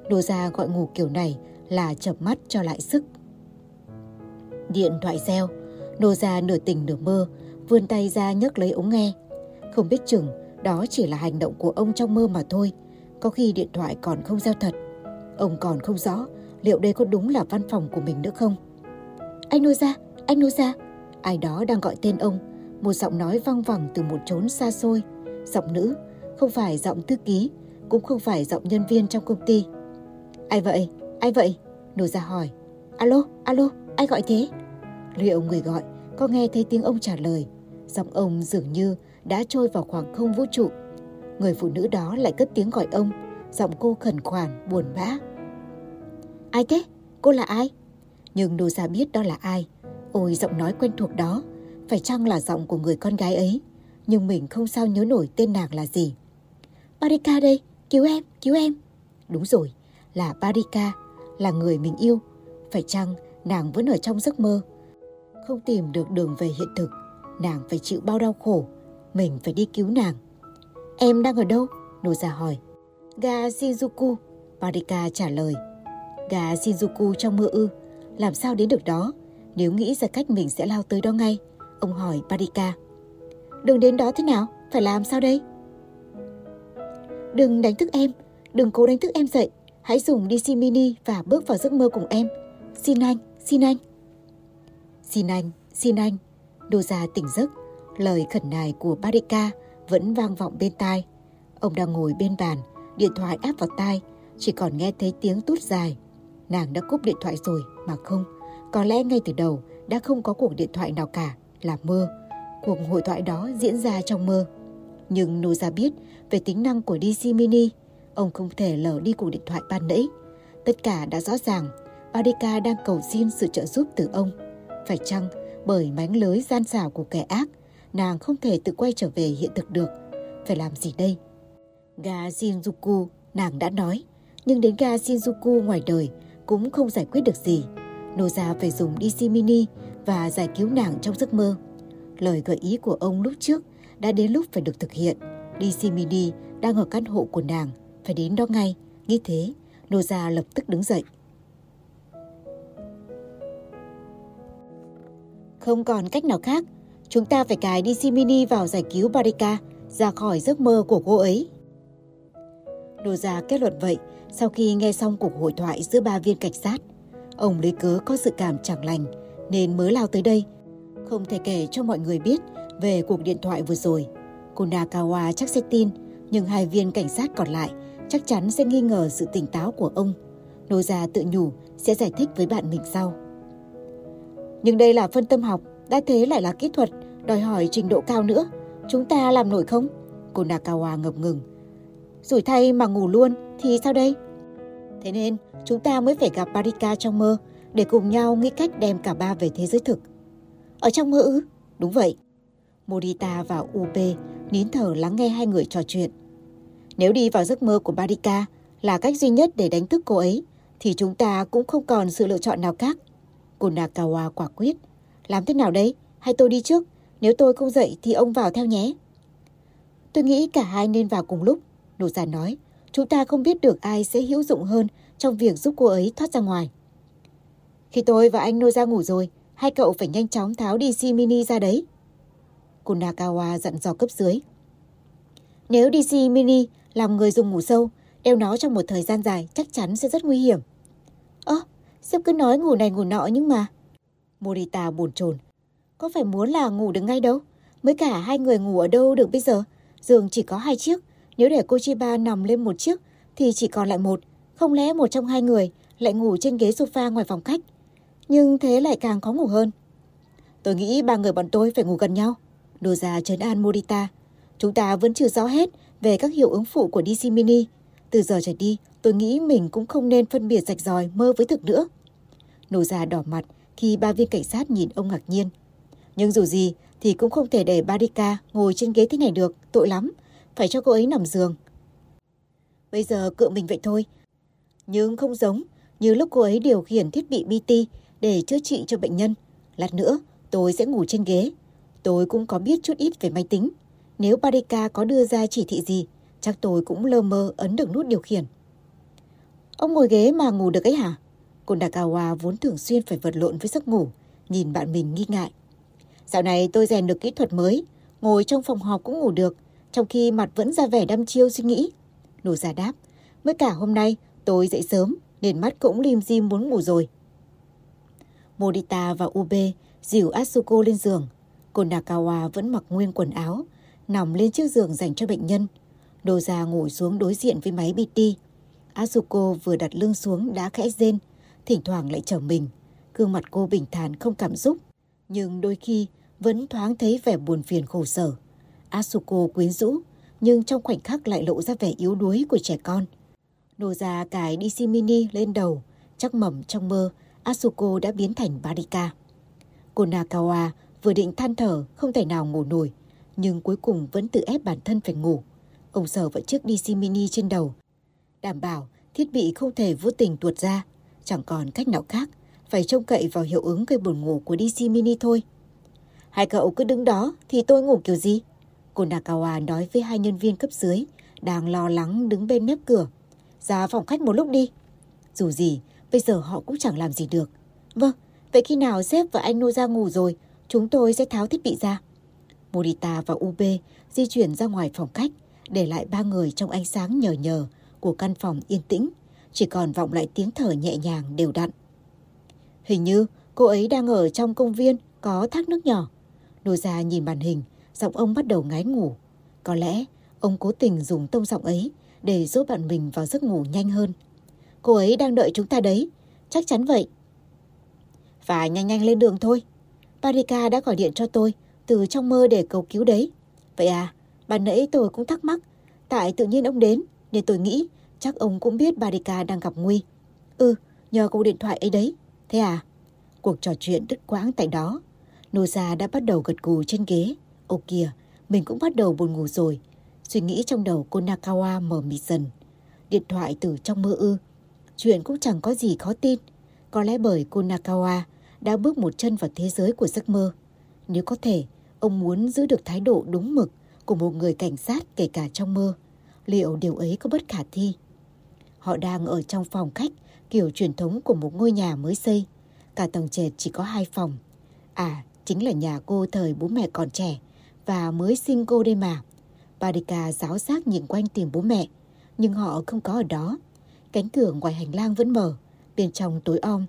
Đô gia gọi ngủ kiểu này là chập mắt cho lại sức. Điện thoại reo, Đô gia nửa tỉnh nửa mơ, vươn tay ra nhấc lấy ống nghe. Không biết chừng đó chỉ là hành động của ông trong mơ mà thôi. Có khi điện thoại còn không reo thật. Ông còn không rõ liệu đây có đúng là văn phòng của mình nữa không. Anh Đô gia, anh Đô gia, Ai đó đang gọi tên ông. Một giọng nói vang vẳng từ một chốn xa xôi. Giọng nữ, không phải giọng thư ký, cũng không phải giọng nhân viên trong công ty. Ai vậy? Ai vậy? Nô ra hỏi. Alo, alo, ai gọi thế? Liệu người gọi có nghe thấy tiếng ông trả lời. Giọng ông dường như đã trôi vào khoảng không vũ trụ. Người phụ nữ đó lại cất tiếng gọi ông, giọng cô khẩn khoản, buồn bã. Ai thế? Cô là ai? Nhưng Nô Gia biết đó là ai. Ôi giọng nói quen thuộc đó, phải chăng là giọng của người con gái ấy? Nhưng mình không sao nhớ nổi tên nàng là gì. Barika đây, cứu em, cứu em. Đúng rồi, là Barika, là người mình yêu. Phải chăng nàng vẫn ở trong giấc mơ? Không tìm được đường về hiện thực, nàng phải chịu bao đau khổ. Mình phải đi cứu nàng. Em đang ở đâu? Nô già hỏi. Ga Shinjuku, Barika trả lời. Ga Shinjuku trong mơ ư, làm sao đến được đó? Nếu nghĩ ra cách mình sẽ lao tới đó ngay, ông hỏi Barika. Đừng đến đó thế nào, phải làm sao đây? Đừng đánh thức em, đừng cố đánh thức em dậy. Hãy dùng DC Mini và bước vào giấc mơ cùng em. Xin anh, xin anh. Xin anh, xin anh. Đô già tỉnh giấc, lời khẩn nài của Barika vẫn vang vọng bên tai. Ông đang ngồi bên bàn, điện thoại áp vào tai, chỉ còn nghe thấy tiếng tút dài nàng đã cúp điện thoại rồi mà không. Có lẽ ngay từ đầu đã không có cuộc điện thoại nào cả, là mơ. Cuộc hội thoại đó diễn ra trong mơ. Nhưng Noza biết về tính năng của DC Mini, ông không thể lờ đi cuộc điện thoại ban nãy. Tất cả đã rõ ràng, Barika đang cầu xin sự trợ giúp từ ông. Phải chăng bởi mánh lưới gian xảo của kẻ ác, nàng không thể tự quay trở về hiện thực được. Phải làm gì đây? Ga Shinjuku, nàng đã nói, nhưng đến ga Shinjuku ngoài đời, cũng không giải quyết được gì. Noza phải dùng DC Mini và giải cứu nàng trong giấc mơ. Lời gợi ý của ông lúc trước đã đến lúc phải được thực hiện. DC Mini đang ở căn hộ của nàng, phải đến đó ngay. Nghĩ thế, Noza lập tức đứng dậy. Không còn cách nào khác, chúng ta phải cài DC Mini vào giải cứu Barika ra khỏi giấc mơ của cô ấy. Noza kết luận vậy sau khi nghe xong cuộc hội thoại giữa ba viên cảnh sát, ông lấy cớ có sự cảm chẳng lành nên mới lao tới đây. Không thể kể cho mọi người biết về cuộc điện thoại vừa rồi. Cô Nakawa chắc sẽ tin, nhưng hai viên cảnh sát còn lại chắc chắn sẽ nghi ngờ sự tỉnh táo của ông. Nô già tự nhủ sẽ giải thích với bạn mình sau. Nhưng đây là phân tâm học, đã thế lại là kỹ thuật, đòi hỏi trình độ cao nữa. Chúng ta làm nổi không? Cô Nakawa ngập ngừng. Rủi thay mà ngủ luôn thì sao đây? Thế nên chúng ta mới phải gặp Barika trong mơ để cùng nhau nghĩ cách đem cả ba về thế giới thực. Ở trong mơ ư? Đúng vậy. Morita và Ube nín thở lắng nghe hai người trò chuyện. Nếu đi vào giấc mơ của Barika là cách duy nhất để đánh thức cô ấy, thì chúng ta cũng không còn sự lựa chọn nào khác. Cô Nakawa quả quyết. Làm thế nào đấy? Hay tôi đi trước? Nếu tôi không dậy thì ông vào theo nhé. Tôi nghĩ cả hai nên vào cùng lúc. Nô già nói, chúng ta không biết được ai sẽ hữu dụng hơn trong việc giúp cô ấy thoát ra ngoài. Khi tôi và anh Nô ra ngủ rồi, hai cậu phải nhanh chóng tháo DC Mini ra đấy. Kunakawa dặn dò cấp dưới. Nếu DC Mini làm người dùng ngủ sâu, đeo nó trong một thời gian dài chắc chắn sẽ rất nguy hiểm. Ơ, à, sếp cứ nói ngủ này ngủ nọ nhưng mà... Morita buồn chồn. Có phải muốn là ngủ được ngay đâu? Mới cả hai người ngủ ở đâu được bây giờ? Giường chỉ có hai chiếc. Nếu để cô Chiba nằm lên một chiếc thì chỉ còn lại một. Không lẽ một trong hai người lại ngủ trên ghế sofa ngoài phòng khách? Nhưng thế lại càng khó ngủ hơn. Tôi nghĩ ba người bọn tôi phải ngủ gần nhau. Nô già trấn an Morita. Chúng ta vẫn chưa rõ hết về các hiệu ứng phụ của DC Mini. Từ giờ trở đi, tôi nghĩ mình cũng không nên phân biệt rạch ròi mơ với thực nữa. Nô già đỏ mặt khi ba viên cảnh sát nhìn ông ngạc nhiên. Nhưng dù gì thì cũng không thể để Barika ngồi trên ghế thế này được, tội lắm. Phải cho cô ấy nằm giường. Bây giờ cựa mình vậy thôi. Nhưng không giống như lúc cô ấy điều khiển thiết bị BT để chữa trị cho bệnh nhân. Lát nữa, tôi sẽ ngủ trên ghế. Tôi cũng có biết chút ít về máy tính. Nếu Padeka có đưa ra chỉ thị gì, chắc tôi cũng lơ mơ ấn được nút điều khiển. Ông ngồi ghế mà ngủ được ấy hả? Kondakawa vốn thường xuyên phải vật lộn với giấc ngủ, nhìn bạn mình nghi ngại. Dạo này tôi rèn được kỹ thuật mới, ngồi trong phòng họp cũng ngủ được, trong khi mặt vẫn ra vẻ đăm chiêu suy nghĩ. Nổ giả đáp, mới cả hôm nay tôi dậy sớm nên mắt cũng lim dim muốn ngủ rồi. Morita và Ube dìu Asuko lên giường. Kondakawa vẫn mặc nguyên quần áo, nằm lên chiếc giường dành cho bệnh nhân. Doja ngồi xuống đối diện với máy BT. Asuko vừa đặt lưng xuống đã khẽ rên, thỉnh thoảng lại trở mình. Gương mặt cô bình thản không cảm xúc, nhưng đôi khi vẫn thoáng thấy vẻ buồn phiền khổ sở. Asuko quyến rũ, nhưng trong khoảnh khắc lại lộ ra vẻ yếu đuối của trẻ con. Doja cài DC Mini lên đầu, chắc mầm trong mơ, Asuko đã biến thành Barika. Konakawa vừa định than thở không thể nào ngủ nổi, nhưng cuối cùng vẫn tự ép bản thân phải ngủ. Ông sờ vào chiếc DC Mini trên đầu, đảm bảo thiết bị không thể vô tình tuột ra, chẳng còn cách nào khác, phải trông cậy vào hiệu ứng gây buồn ngủ của DC Mini thôi. Hai cậu cứ đứng đó thì tôi ngủ kiểu gì? Cô Nakawa nói với hai nhân viên cấp dưới, đang lo lắng đứng bên mép cửa. Ra phòng khách một lúc đi. Dù gì, bây giờ họ cũng chẳng làm gì được. Vâng, vậy khi nào sếp và anh Nô ra ngủ rồi, chúng tôi sẽ tháo thiết bị ra. Morita và Ube di chuyển ra ngoài phòng khách, để lại ba người trong ánh sáng nhờ nhờ của căn phòng yên tĩnh, chỉ còn vọng lại tiếng thở nhẹ nhàng đều đặn. Hình như cô ấy đang ở trong công viên có thác nước nhỏ. Nô nhìn màn hình, giọng ông bắt đầu ngái ngủ. Có lẽ ông cố tình dùng tông giọng ấy để giúp bạn mình vào giấc ngủ nhanh hơn. Cô ấy đang đợi chúng ta đấy, chắc chắn vậy. Phải nhanh nhanh lên đường thôi. Parika đã gọi điện cho tôi từ trong mơ để cầu cứu đấy. Vậy à, ban nãy tôi cũng thắc mắc. Tại tự nhiên ông đến nên tôi nghĩ chắc ông cũng biết Parika đang gặp nguy. Ừ, nhờ cuộc điện thoại ấy đấy. Thế à? Cuộc trò chuyện đứt quãng tại đó. Noza đã bắt đầu gật gù trên ghế. Ô kìa, mình cũng bắt đầu buồn ngủ rồi. Suy nghĩ trong đầu cô Nakawa mở mịt dần. Điện thoại từ trong mơ ư. Chuyện cũng chẳng có gì khó tin. Có lẽ bởi cô Nakawa đã bước một chân vào thế giới của giấc mơ. Nếu có thể, ông muốn giữ được thái độ đúng mực của một người cảnh sát kể cả trong mơ. Liệu điều ấy có bất khả thi? Họ đang ở trong phòng khách kiểu truyền thống của một ngôi nhà mới xây. Cả tầng trệt chỉ có hai phòng. À, chính là nhà cô thời bố mẹ còn trẻ và mới sinh cô đây mà. Parika giáo giác nhìn quanh tìm bố mẹ, nhưng họ không có ở đó. Cánh cửa ngoài hành lang vẫn mở, bên trong tối om.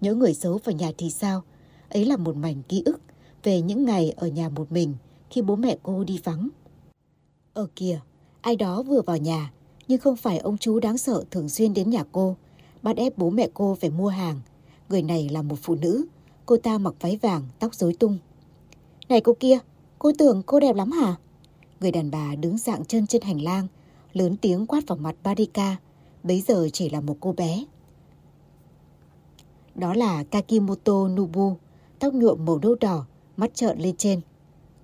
Nhớ người xấu vào nhà thì sao? Ấy là một mảnh ký ức về những ngày ở nhà một mình khi bố mẹ cô đi vắng. Ở kìa, ai đó vừa vào nhà, Nhưng không phải ông chú đáng sợ thường xuyên đến nhà cô, bắt ép bố mẹ cô phải mua hàng. Người này là một phụ nữ, cô ta mặc váy vàng, tóc rối tung. Này cô kia, cô tưởng cô đẹp lắm hả? Người đàn bà đứng dạng chân trên hành lang, lớn tiếng quát vào mặt Barika, bấy giờ chỉ là một cô bé. Đó là Kakimoto Nubu, tóc nhuộm màu nâu đỏ, mắt trợn lên trên.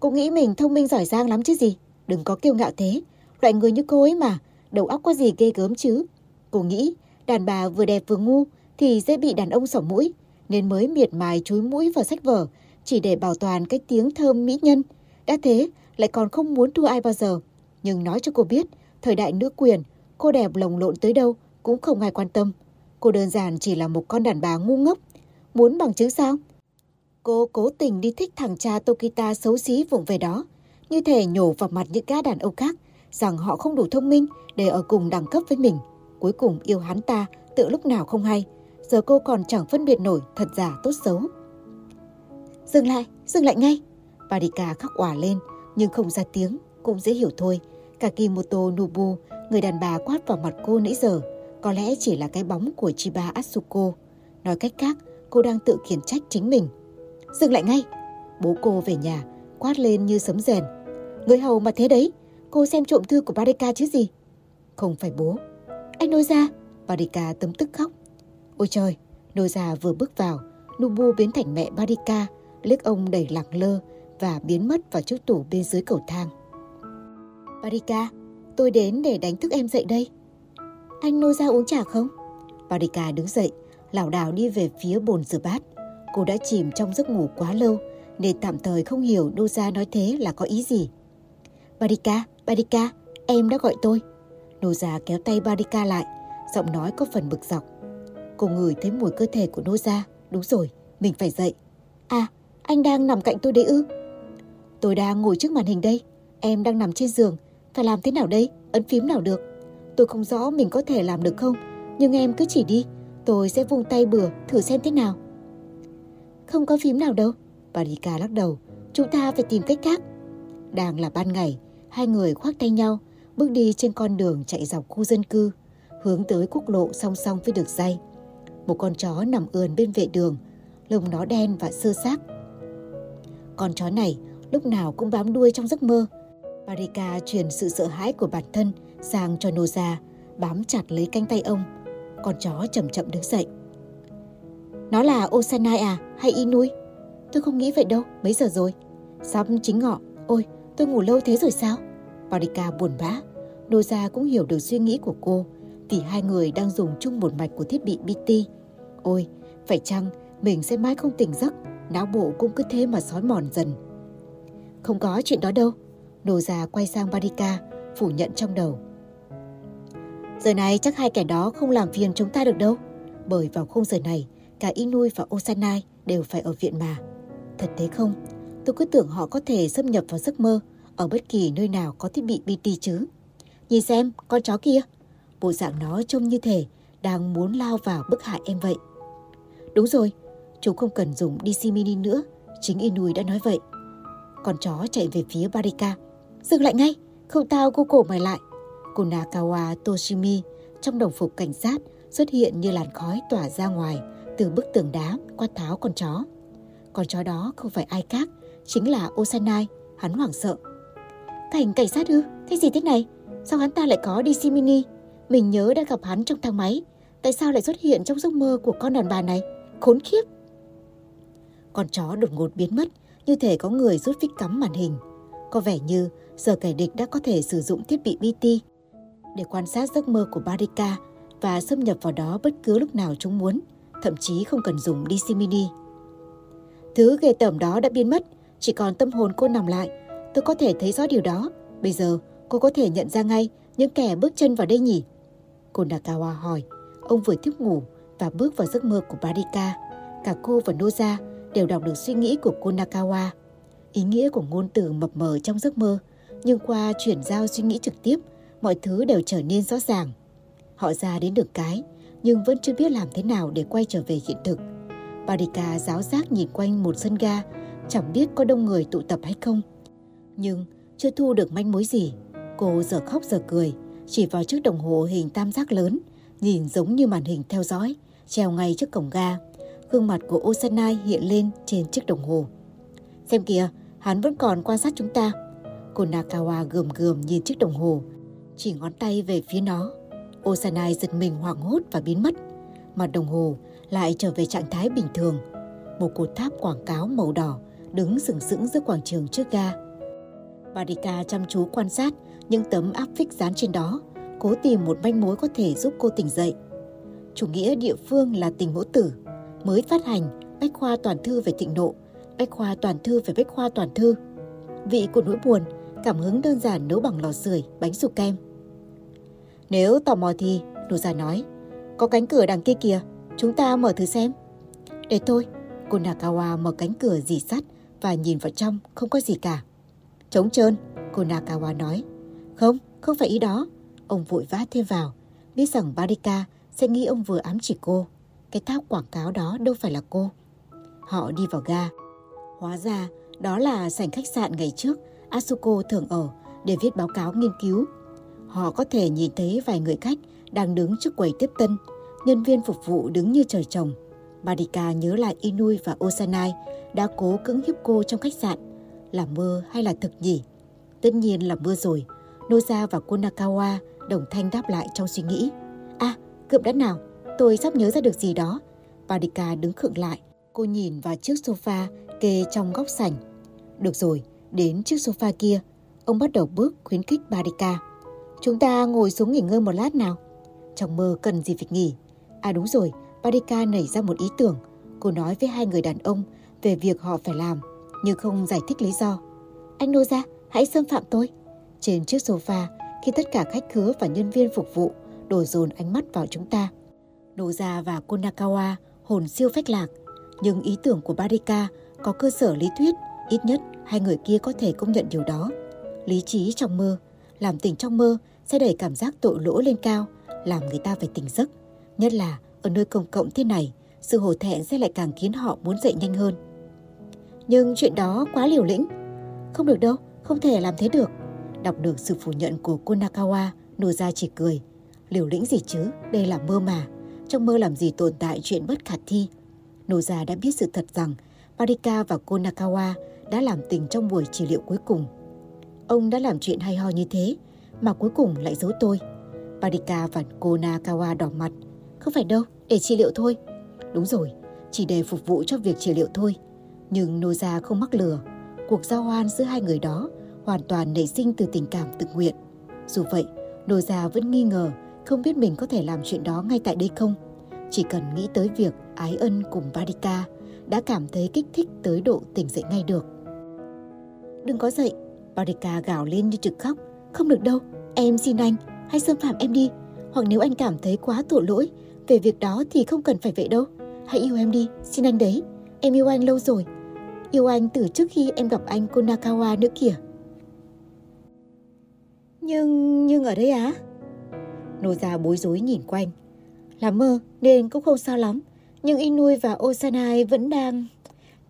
Cô nghĩ mình thông minh giỏi giang lắm chứ gì, đừng có kiêu ngạo thế. Loại người như cô ấy mà, đầu óc có gì ghê gớm chứ. Cô nghĩ đàn bà vừa đẹp vừa ngu thì dễ bị đàn ông sỏ mũi, nên mới miệt mài chúi mũi vào sách vở chỉ để bảo toàn cái tiếng thơm mỹ nhân. Đã thế, lại còn không muốn thua ai bao giờ. Nhưng nói cho cô biết, thời đại nữ quyền, cô đẹp lồng lộn tới đâu cũng không ai quan tâm. Cô đơn giản chỉ là một con đàn bà ngu ngốc. Muốn bằng chứng sao? Cô cố tình đi thích thằng cha Tokita xấu xí vụng về đó. Như thể nhổ vào mặt những gã đàn ông khác rằng họ không đủ thông minh để ở cùng đẳng cấp với mình. Cuối cùng yêu hắn ta tự lúc nào không hay. Giờ cô còn chẳng phân biệt nổi thật giả tốt xấu. Dừng lại, dừng lại ngay. Parika khóc òa lên nhưng không ra tiếng, cũng dễ hiểu thôi. Kakimoto Nobu, người đàn bà quát vào mặt cô nãy giờ, có lẽ chỉ là cái bóng của Chiba Atsuko. Nói cách khác, cô đang tự khiển trách chính mình. Dừng lại ngay! Bố cô về nhà, quát lên như sấm rèn. Người hầu mà thế đấy, cô xem trộm thư của Barika chứ gì? Không phải bố. Anh nôi ra! Barika tấm tức khóc. Ôi trời, nôi ra vừa bước vào, Nubu biến thành mẹ Barika, liếc ông đầy lẳng lơ và biến mất vào chiếc tủ bên dưới cầu thang. Barika, tôi đến để đánh thức em dậy đây. Anh nô ra uống trà không? Barika đứng dậy, lảo đảo đi về phía bồn rửa bát. Cô đã chìm trong giấc ngủ quá lâu nên tạm thời không hiểu nô gia nói thế là có ý gì. Barika, Barika, em đã gọi tôi. Nô gia kéo tay Barika lại, giọng nói có phần bực dọc. Cô ngửi thấy mùi cơ thể của nô gia. Đúng rồi, mình phải dậy. À, anh đang nằm cạnh tôi đấy ư? Tôi đang ngồi trước màn hình đây. Em đang nằm trên giường. Phải làm thế nào đây? Ấn phím nào được? Tôi không rõ mình có thể làm được không. Nhưng em cứ chỉ đi. Tôi sẽ vung tay bừa thử xem thế nào. Không có phím nào đâu. Barika lắc đầu. Chúng ta phải tìm cách khác. Đang là ban ngày, hai người khoác tay nhau, bước đi trên con đường chạy dọc khu dân cư, hướng tới quốc lộ song song với đường dây. Một con chó nằm ườn bên vệ đường, lông nó đen và sơ xác. Con chó này lúc nào cũng bám đuôi trong giấc mơ. Parika truyền sự sợ hãi của bản thân sang cho Noza, bám chặt lấy cánh tay ông. Con chó chậm chậm đứng dậy. Nó là Osanai à hay Inui? Tôi không nghĩ vậy đâu, mấy giờ rồi? Sắp chính ngọ, ôi tôi ngủ lâu thế rồi sao? Parika buồn bã, Noza cũng hiểu được suy nghĩ của cô vì hai người đang dùng chung một mạch của thiết bị BT. Ôi, phải chăng mình sẽ mãi không tỉnh giấc, não bộ cũng cứ thế mà sói mòn dần. Không có chuyện đó đâu. Nô già quay sang Barika, phủ nhận trong đầu. Giờ này chắc hai kẻ đó không làm phiền chúng ta được đâu. Bởi vào khung giờ này, cả Inui và Osanai đều phải ở viện mà. Thật thế không? Tôi cứ tưởng họ có thể xâm nhập vào giấc mơ ở bất kỳ nơi nào có thiết bị BT chứ. Nhìn xem, con chó kia. Bộ dạng nó trông như thể đang muốn lao vào bức hại em vậy. Đúng rồi, chúng không cần dùng DC Mini nữa. Chính Inui đã nói vậy. Con chó chạy về phía Barika. Dừng lại ngay, không tao cô cổ mời lại. Kunakawa Toshimi trong đồng phục cảnh sát xuất hiện như làn khói tỏa ra ngoài từ bức tường đá quát tháo con chó. Con chó đó không phải ai khác, chính là Osanai, hắn hoảng sợ. Cảnh cảnh sát ư? Thế gì thế này? Sao hắn ta lại có DC Mini? Mình nhớ đã gặp hắn trong thang máy. Tại sao lại xuất hiện trong giấc mơ của con đàn bà này? Khốn khiếp! Con chó đột ngột biến mất, như thể có người rút phích cắm màn hình. Có vẻ như giờ kẻ địch đã có thể sử dụng thiết bị BT để quan sát giấc mơ của Barika và xâm nhập vào đó bất cứ lúc nào chúng muốn, thậm chí không cần dùng DC mini. Thứ ghê tởm đó đã biến mất, chỉ còn tâm hồn cô nằm lại. Tôi có thể thấy rõ điều đó. Bây giờ cô có thể nhận ra ngay những kẻ bước chân vào đây nhỉ? Cô Nakawa hỏi. Ông vừa thức ngủ và bước vào giấc mơ của Barika. Cả cô và Noza đều đọc được suy nghĩ của cô Nakawa. Ý nghĩa của ngôn từ mập mờ trong giấc mơ, nhưng qua chuyển giao suy nghĩ trực tiếp, mọi thứ đều trở nên rõ ràng. Họ ra đến được cái, nhưng vẫn chưa biết làm thế nào để quay trở về hiện thực. Barika giáo giác nhìn quanh một sân ga, chẳng biết có đông người tụ tập hay không. Nhưng chưa thu được manh mối gì, cô giờ khóc giờ cười, chỉ vào chiếc đồng hồ hình tam giác lớn, nhìn giống như màn hình theo dõi, treo ngay trước cổng ga. Gương mặt của Osanai hiện lên trên chiếc đồng hồ. Xem kìa, hắn vẫn còn quan sát chúng ta. Cô Nakawa gườm gườm nhìn chiếc đồng hồ, chỉ ngón tay về phía nó. Osanai giật mình hoảng hốt và biến mất. Mặt đồng hồ lại trở về trạng thái bình thường. Một cột tháp quảng cáo màu đỏ đứng sừng sững giữa quảng trường trước ga. Barika chăm chú quan sát những tấm áp phích dán trên đó, cố tìm một manh mối có thể giúp cô tỉnh dậy. Chủ nghĩa địa phương là tình mẫu tử, mới phát hành bách khoa toàn thư về thịnh nộ, bách khoa toàn thư về bách khoa toàn thư. Vị của nỗi buồn, cảm hứng đơn giản nấu bằng lò sưởi, bánh sụp kem. Nếu tò mò thì, Nụ già nói, có cánh cửa đằng kia kìa, chúng ta mở thử xem. Để thôi cô Nakawa mở cánh cửa dì sắt và nhìn vào trong không có gì cả. Trống trơn, cô Nakawa nói. Không, không phải ý đó. Ông vội vã thêm vào, biết rằng Barika sẽ nghĩ ông vừa ám chỉ cô. Cái tháp quảng cáo đó đâu phải là cô. Họ đi vào ga. Hóa ra, đó là sảnh khách sạn ngày trước Asuko thường ở để viết báo cáo nghiên cứu. Họ có thể nhìn thấy vài người khách đang đứng trước quầy tiếp tân, nhân viên phục vụ đứng như trời trồng. Barika nhớ lại Inui và Osanai đã cố cưỡng hiếp cô trong khách sạn. Là mơ hay là thực nhỉ? Tất nhiên là mơ rồi. Noza và Kunakawa đồng thanh đáp lại trong suy nghĩ. À, cượm đã nào, tôi sắp nhớ ra được gì đó. Barika đứng khựng lại. Cô nhìn vào chiếc sofa kê trong góc sảnh. Được rồi, đến chiếc sofa kia, ông bắt đầu bước khuyến khích Barika. Chúng ta ngồi xuống nghỉ ngơi một lát nào. Trong mơ cần gì phải nghỉ. À đúng rồi, Barika nảy ra một ý tưởng. Cô nói với hai người đàn ông về việc họ phải làm, nhưng không giải thích lý do. Anh Noza, hãy xâm phạm tôi. Trên chiếc sofa, khi tất cả khách khứa và nhân viên phục vụ đổ dồn ánh mắt vào chúng ta. Noza và Konakawa hồn siêu phách lạc, nhưng ý tưởng của Barika có cơ sở lý thuyết, ít nhất hai người kia có thể công nhận điều đó. Lý trí trong mơ, làm tỉnh trong mơ sẽ đẩy cảm giác tội lỗi lên cao, làm người ta phải tỉnh giấc. Nhất là ở nơi công cộng thế này, sự hổ thẹn sẽ lại càng khiến họ muốn dậy nhanh hơn. Nhưng chuyện đó quá liều lĩnh. Không được đâu, không thể làm thế được. Đọc được sự phủ nhận của Konakawa, Noza chỉ cười. Liều lĩnh gì chứ, đây là mơ mà. Trong mơ làm gì tồn tại chuyện bất khả thi. Noza đã biết sự thật rằng Parika và Konakawa đã làm tình trong buổi trị liệu cuối cùng. Ông đã làm chuyện hay ho như thế, mà cuối cùng lại giấu tôi. Parika và Konakawa đỏ mặt. Không phải đâu, để trị liệu thôi. Đúng rồi, chỉ để phục vụ cho việc trị liệu thôi. Nhưng Noza không mắc lừa. Cuộc giao hoan giữa hai người đó hoàn toàn nảy sinh từ tình cảm tự nguyện. Dù vậy, Noza vẫn nghi ngờ không biết mình có thể làm chuyện đó ngay tại đây không. Chỉ cần nghĩ tới việc ái ân cùng Parika đã cảm thấy kích thích tới độ tỉnh dậy ngay được. Đừng có dậy, Parika gào lên như trực khóc. Không được đâu, em xin anh, hãy xâm phạm em đi. Hoặc nếu anh cảm thấy quá tội lỗi về việc đó thì không cần phải vậy đâu. Hãy yêu em đi, xin anh đấy. Em yêu anh lâu rồi. Yêu anh từ trước khi em gặp anh Konakawa nữa kìa. Nhưng, nhưng ở đây á? Noza bối rối nhìn quanh. Là mơ nên cũng không sao lắm. Nhưng Inui và Osanai vẫn đang...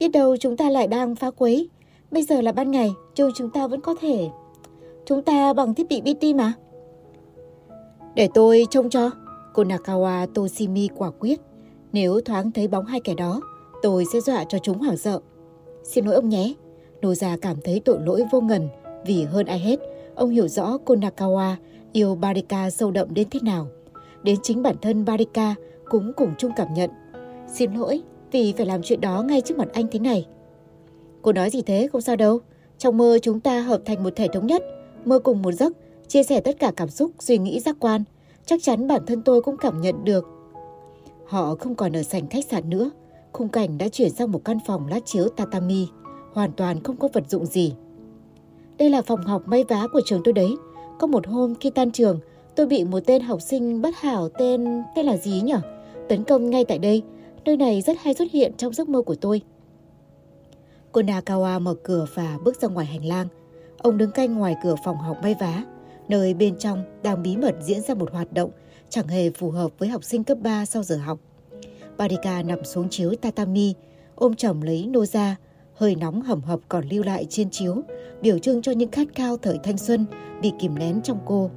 Biết đâu chúng ta lại đang phá quấy. Bây giờ là ban ngày, chứ chúng ta vẫn có thể... Chúng ta bằng thiết bị BT mà. Để tôi trông cho. Cô Nakawa Toshimi quả quyết. Nếu thoáng thấy bóng hai kẻ đó, tôi sẽ dọa cho chúng hoảng sợ. Xin lỗi ông nhé. Nô già cảm thấy tội lỗi vô ngần vì hơn ai hết, ông hiểu rõ cô Nakawa yêu Barika sâu đậm đến thế nào. Đến chính bản thân Barika cũng cùng chung cảm nhận. Xin lỗi vì phải làm chuyện đó ngay trước mặt anh thế này. Cô nói gì thế không sao đâu. Trong mơ chúng ta hợp thành một thể thống nhất, mơ cùng một giấc, chia sẻ tất cả cảm xúc, suy nghĩ giác quan. Chắc chắn bản thân tôi cũng cảm nhận được. Họ không còn ở sảnh khách sạn nữa. Khung cảnh đã chuyển sang một căn phòng lát chiếu tatami, hoàn toàn không có vật dụng gì. Đây là phòng học may vá của trường tôi đấy. Có một hôm khi tan trường, tôi bị một tên học sinh bất hảo tên... tên là gì nhỉ? Tấn công ngay tại đây. Nơi này rất hay xuất hiện trong giấc mơ của tôi. Konakawa mở cửa và bước ra ngoài hành lang. Ông đứng canh ngoài cửa phòng học may vá, nơi bên trong đang bí mật diễn ra một hoạt động chẳng hề phù hợp với học sinh cấp 3 sau giờ học. Barika nằm xuống chiếu tatami, ôm chồng lấy Noza, hơi nóng hầm hập còn lưu lại trên chiếu, biểu trưng cho những khát khao thời thanh xuân bị kìm nén trong cô.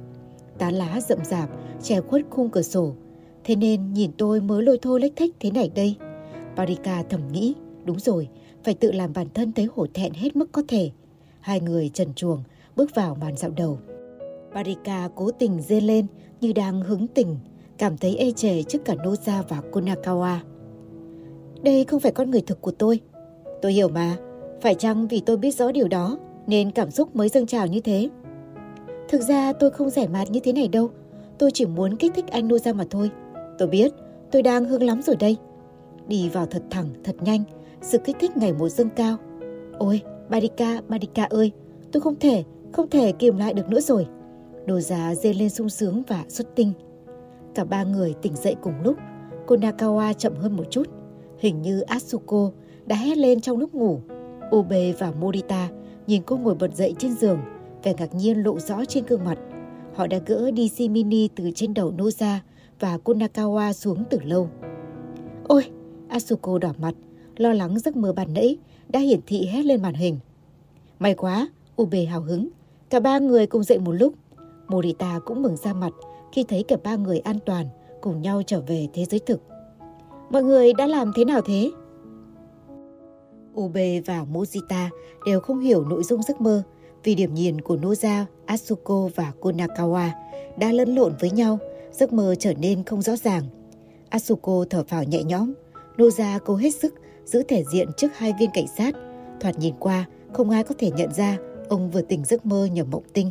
tán lá rậm rạp, che khuất khung cửa sổ. Thế nên nhìn tôi mới lôi thôi lách thách thế này đây. Barika thầm nghĩ, đúng rồi, phải tự làm bản thân thấy hổ thẹn hết mức có thể. Hai người trần chuồng, bước vào màn dạo đầu. barika cố tình dê lên như đang hứng tình, cảm thấy ê chề trước cả Noza và Konakawa. Đây không phải con người thực của tôi. Tôi hiểu mà, phải chăng vì tôi biết rõ điều đó nên cảm xúc mới dâng trào như thế? Thực ra tôi không rẻ mạt như thế này đâu. Tôi chỉ muốn kích thích anh Noza mà thôi. Tôi biết, tôi đang hưng lắm rồi đây. Đi vào thật thẳng, thật nhanh, sự kích thích ngày một dâng cao. Ôi, Barika, Barika ơi, tôi không thể, không thể kiềm lại được nữa rồi. Đồ già dê lên sung sướng và xuất tinh. Cả ba người tỉnh dậy cùng lúc. Cô Nakawa chậm hơn một chút. Hình như Asuko đã hét lên trong lúc ngủ. Obe và Morita nhìn cô ngồi bật dậy trên giường, vẻ ngạc nhiên lộ rõ trên gương mặt. Họ đã gỡ DC Mini từ trên đầu Noza và Konakawa xuống từ lâu. Ôi, Asuko đỏ mặt, lo lắng giấc mơ bàn nãy đã hiển thị hét lên màn hình. May quá, Ube hào hứng. Cả ba người cùng dậy một lúc. Morita cũng mừng ra mặt khi thấy cả ba người an toàn cùng nhau trở về thế giới thực. Mọi người đã làm thế nào thế? Ube và Mojita đều không hiểu nội dung giấc mơ vì điểm nhìn của Noza, Asuko và Konakawa đã lẫn lộn với nhau, giấc mơ trở nên không rõ ràng. Asuko thở phào nhẹ nhõm, Noza cố hết sức giữ thể diện trước hai viên cảnh sát. Thoạt nhìn qua, không ai có thể nhận ra ông vừa tỉnh giấc mơ nhầm mộng tinh.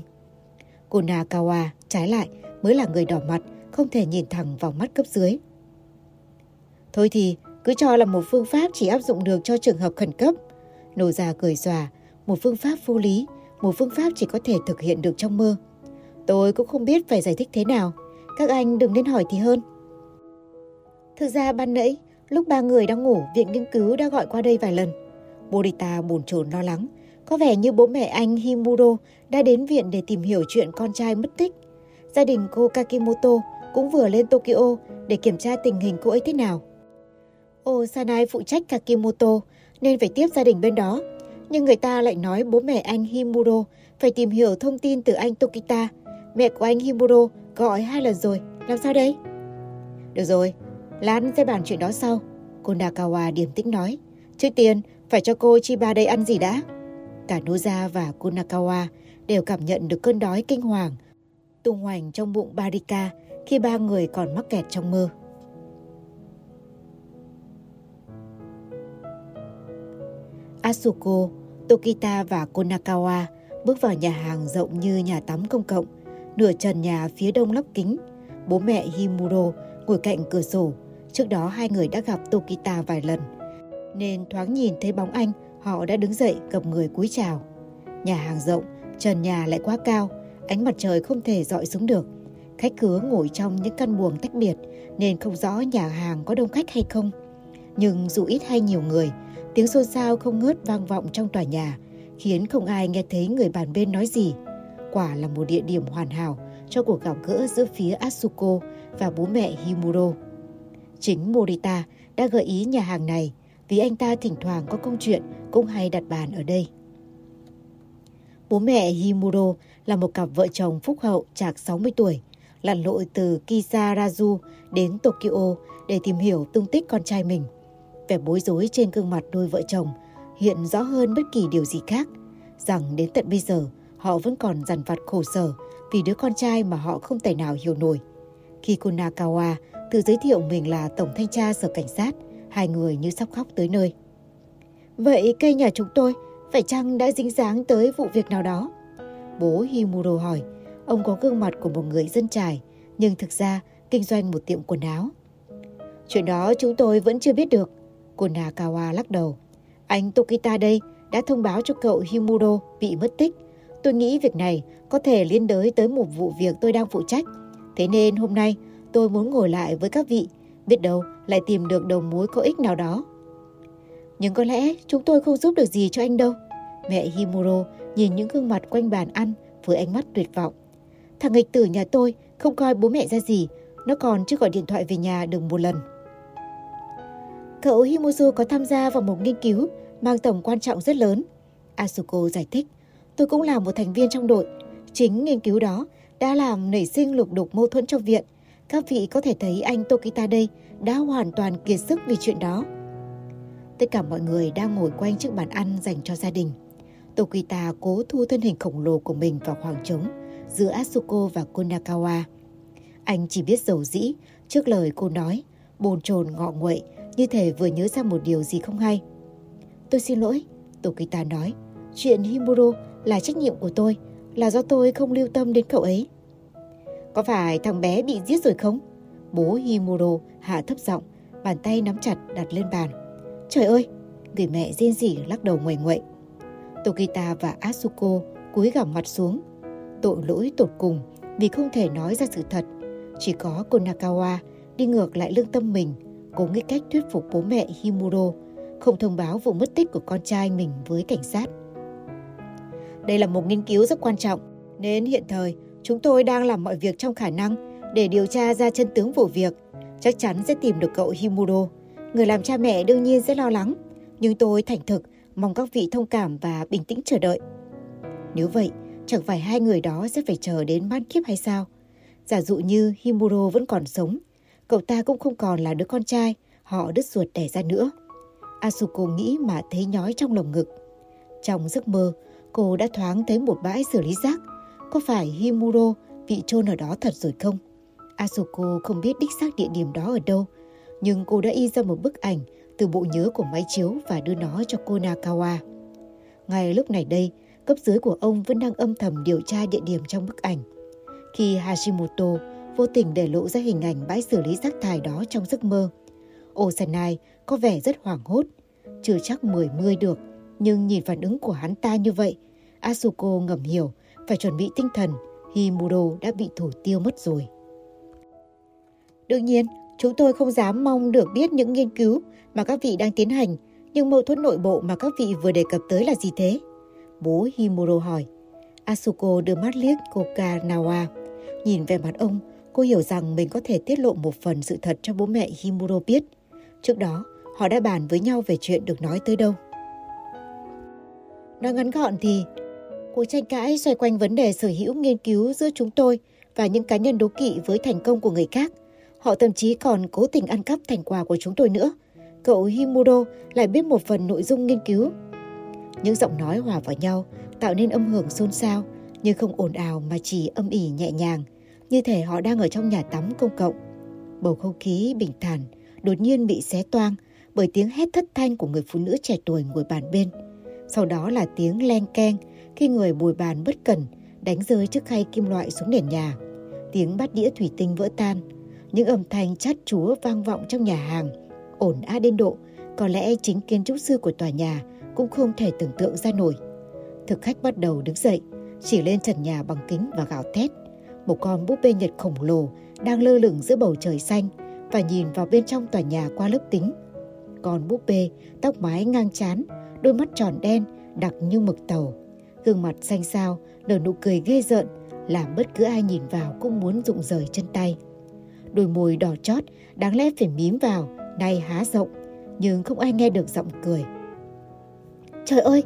Konakawa trái lại mới là người đỏ mặt, không thể nhìn thẳng vào mắt cấp dưới. Thôi thì, cứ cho là một phương pháp chỉ áp dụng được cho trường hợp khẩn cấp. Nô già cười xòa, một phương pháp vô lý, một phương pháp chỉ có thể thực hiện được trong mơ. Tôi cũng không biết phải giải thích thế nào, các anh đừng nên hỏi thì hơn. Thực ra ban nãy, lúc ba người đang ngủ, viện nghiên cứu đã gọi qua đây vài lần. Morita buồn chồn lo lắng, có vẻ như bố mẹ anh Himuro đã đến viện để tìm hiểu chuyện con trai mất tích. Gia đình cô Kakimoto cũng vừa lên Tokyo để kiểm tra tình hình cô ấy thế nào. Ô Sanai phụ trách Kakimoto nên phải tiếp gia đình bên đó. Nhưng người ta lại nói bố mẹ anh Himuro phải tìm hiểu thông tin từ anh Tokita. Mẹ của anh Himuro gọi hai lần rồi, làm sao đây? Được rồi, lát sẽ bàn chuyện đó sau. Cô Nakawa điềm tĩnh nói. Trước tiên, phải cho cô Chiba đây ăn gì đã. Cả Noza và Kunakawa đều cảm nhận được cơn đói kinh hoàng, tung hoành trong bụng Barika khi ba người còn mắc kẹt trong mơ. Asuko, Tokita và Konakawa bước vào nhà hàng rộng như nhà tắm công cộng, nửa trần nhà phía đông lắp kính. Bố mẹ Himuro ngồi cạnh cửa sổ. Trước đó hai người đã gặp Tokita vài lần, nên thoáng nhìn thấy bóng anh, họ đã đứng dậy gặp người cúi chào. Nhà hàng rộng, trần nhà lại quá cao, ánh mặt trời không thể dọi xuống được. Khách khứa ngồi trong những căn buồng tách biệt nên không rõ nhà hàng có đông khách hay không. Nhưng dù ít hay nhiều người, Tiếng xôn xao không ngớt vang vọng trong tòa nhà, khiến không ai nghe thấy người bàn bên nói gì. Quả là một địa điểm hoàn hảo cho cuộc gặp gỡ giữa phía Asuko và bố mẹ Himuro. Chính Morita đã gợi ý nhà hàng này vì anh ta thỉnh thoảng có công chuyện cũng hay đặt bàn ở đây. Bố mẹ Himuro là một cặp vợ chồng phúc hậu chạc 60 tuổi, lặn lội từ Kisarazu đến Tokyo để tìm hiểu tung tích con trai mình – vẻ bối rối trên gương mặt đôi vợ chồng hiện rõ hơn bất kỳ điều gì khác, rằng đến tận bây giờ họ vẫn còn dằn vặt khổ sở vì đứa con trai mà họ không thể nào hiểu nổi. Khi Konakawa tự giới thiệu mình là tổng thanh tra sở cảnh sát, hai người như sắp khóc tới nơi. Vậy cây nhà chúng tôi phải chăng đã dính dáng tới vụ việc nào đó? Bố Himuro hỏi, ông có gương mặt của một người dân trải, nhưng thực ra kinh doanh một tiệm quần áo. Chuyện đó chúng tôi vẫn chưa biết được, Cô Nakawa lắc đầu. Anh Tokita đây đã thông báo cho cậu Himuro bị mất tích. Tôi nghĩ việc này có thể liên đới tới một vụ việc tôi đang phụ trách. Thế nên hôm nay tôi muốn ngồi lại với các vị, biết đâu lại tìm được đầu mối có ích nào đó. Nhưng có lẽ chúng tôi không giúp được gì cho anh đâu. Mẹ Himuro nhìn những gương mặt quanh bàn ăn với ánh mắt tuyệt vọng. Thằng nghịch tử nhà tôi không coi bố mẹ ra gì, nó còn chưa gọi điện thoại về nhà được một lần. Cậu Himozu có tham gia vào một nghiên cứu mang tầm quan trọng rất lớn. Asuko giải thích, tôi cũng là một thành viên trong đội. Chính nghiên cứu đó đã làm nảy sinh lục đục mâu thuẫn trong viện. Các vị có thể thấy anh Tokita đây đã hoàn toàn kiệt sức vì chuyện đó. Tất cả mọi người đang ngồi quanh chiếc bàn ăn dành cho gia đình. Tokita cố thu thân hình khổng lồ của mình vào khoảng trống giữa Asuko và Konakawa. Anh chỉ biết dầu dĩ trước lời cô nói, bồn chồn ngọ nguậy như thể vừa nhớ ra một điều gì không hay. Tôi xin lỗi, Tokita nói. Chuyện Himuro là trách nhiệm của tôi, là do tôi không lưu tâm đến cậu ấy. Có phải thằng bé bị giết rồi không? Bố Himuro hạ thấp giọng, bàn tay nắm chặt đặt lên bàn. Trời ơi, người mẹ rên rỉ lắc đầu ngoài ngoậy. Tokita và Asuko cúi gằm mặt xuống. Tội lỗi tột cùng vì không thể nói ra sự thật. Chỉ có Konakawa đi ngược lại lương tâm mình, cố nghĩ cách thuyết phục bố mẹ Himuro không thông báo vụ mất tích của con trai mình với cảnh sát. Đây là một nghiên cứu rất quan trọng, nên hiện thời chúng tôi đang làm mọi việc trong khả năng để điều tra ra chân tướng vụ việc. Chắc chắn sẽ tìm được cậu Himuro. Người làm cha mẹ đương nhiên sẽ lo lắng, nhưng tôi thành thực mong các vị thông cảm và bình tĩnh chờ đợi. Nếu vậy, chẳng phải hai người đó sẽ phải chờ đến ban kiếp hay sao? Giả dụ như Himuro vẫn còn sống, cậu ta cũng không còn là đứa con trai họ đứt ruột đẻ ra nữa. Asuko nghĩ mà thấy nhói trong lồng ngực. Trong giấc mơ, cô đã thoáng thấy một bãi xử lý rác. Có phải Himuro bị chôn ở đó thật rồi không? Asuko không biết đích xác địa điểm đó ở đâu, nhưng cô đã in ra một bức ảnh từ bộ nhớ của máy chiếu và đưa nó cho cô Nakawa. Ngay lúc này đây, cấp dưới của ông vẫn đang âm thầm điều tra địa điểm trong bức ảnh. Khi Hashimoto vô tình để lộ ra hình ảnh bãi xử lý rác thải đó trong giấc mơ, Osanai có vẻ rất hoảng hốt. Chưa chắc mười mươi được, nhưng nhìn phản ứng của hắn ta như vậy, Asuko ngầm hiểu phải chuẩn bị tinh thần Himuro đã bị thủ tiêu mất rồi. Đương nhiên, chúng tôi không dám mong được biết những nghiên cứu mà các vị đang tiến hành, nhưng mâu thuẫn nội bộ mà các vị vừa đề cập tới là gì thế? Bố Himuro hỏi. Asuko đưa mắt liếc Kokanawa. Nhìn về mặt ông, cô hiểu rằng mình có thể tiết lộ một phần sự thật cho bố mẹ Himuro biết. Trước đó, họ đã bàn với nhau về chuyện được nói tới đâu. Nói ngắn gọn thì, cuộc tranh cãi xoay quanh vấn đề sở hữu nghiên cứu giữa chúng tôi và những cá nhân đố kỵ với thành công của người khác. Họ thậm chí còn cố tình ăn cắp thành quả của chúng tôi nữa. Cậu Himuro lại biết một phần nội dung nghiên cứu. Những giọng nói hòa vào nhau tạo nên âm hưởng xôn xao, nhưng không ồn ào mà chỉ âm ỉ nhẹ nhàng, như thể họ đang ở trong nhà tắm công cộng. Bầu không khí bình thản, đột nhiên bị xé toang bởi tiếng hét thất thanh của người phụ nữ trẻ tuổi ngồi bàn bên. Sau đó là tiếng len keng khi người bồi bàn bất cẩn đánh rơi chiếc khay kim loại xuống nền nhà. Tiếng bát đĩa thủy tinh vỡ tan, những âm thanh chát chúa vang vọng trong nhà hàng, ổn áp đến độ có lẽ chính kiến trúc sư của tòa nhà cũng không thể tưởng tượng ra nổi. Thực khách bắt đầu đứng dậy, chỉ lên trần nhà bằng kính và gào thét. Một con búp bê Nhật khổng lồ đang lơ lửng giữa bầu trời xanh và nhìn vào bên trong tòa nhà qua lớp kính. Con búp bê, tóc mái ngang chán, đôi mắt tròn đen, đặc như mực tàu. Gương mặt xanh xao, nở nụ cười ghê rợn, làm bất cứ ai nhìn vào cũng muốn rụng rời chân tay. Đôi môi đỏ chót, đáng lẽ phải mím vào, nay há rộng, nhưng không ai nghe được giọng cười. Trời ơi,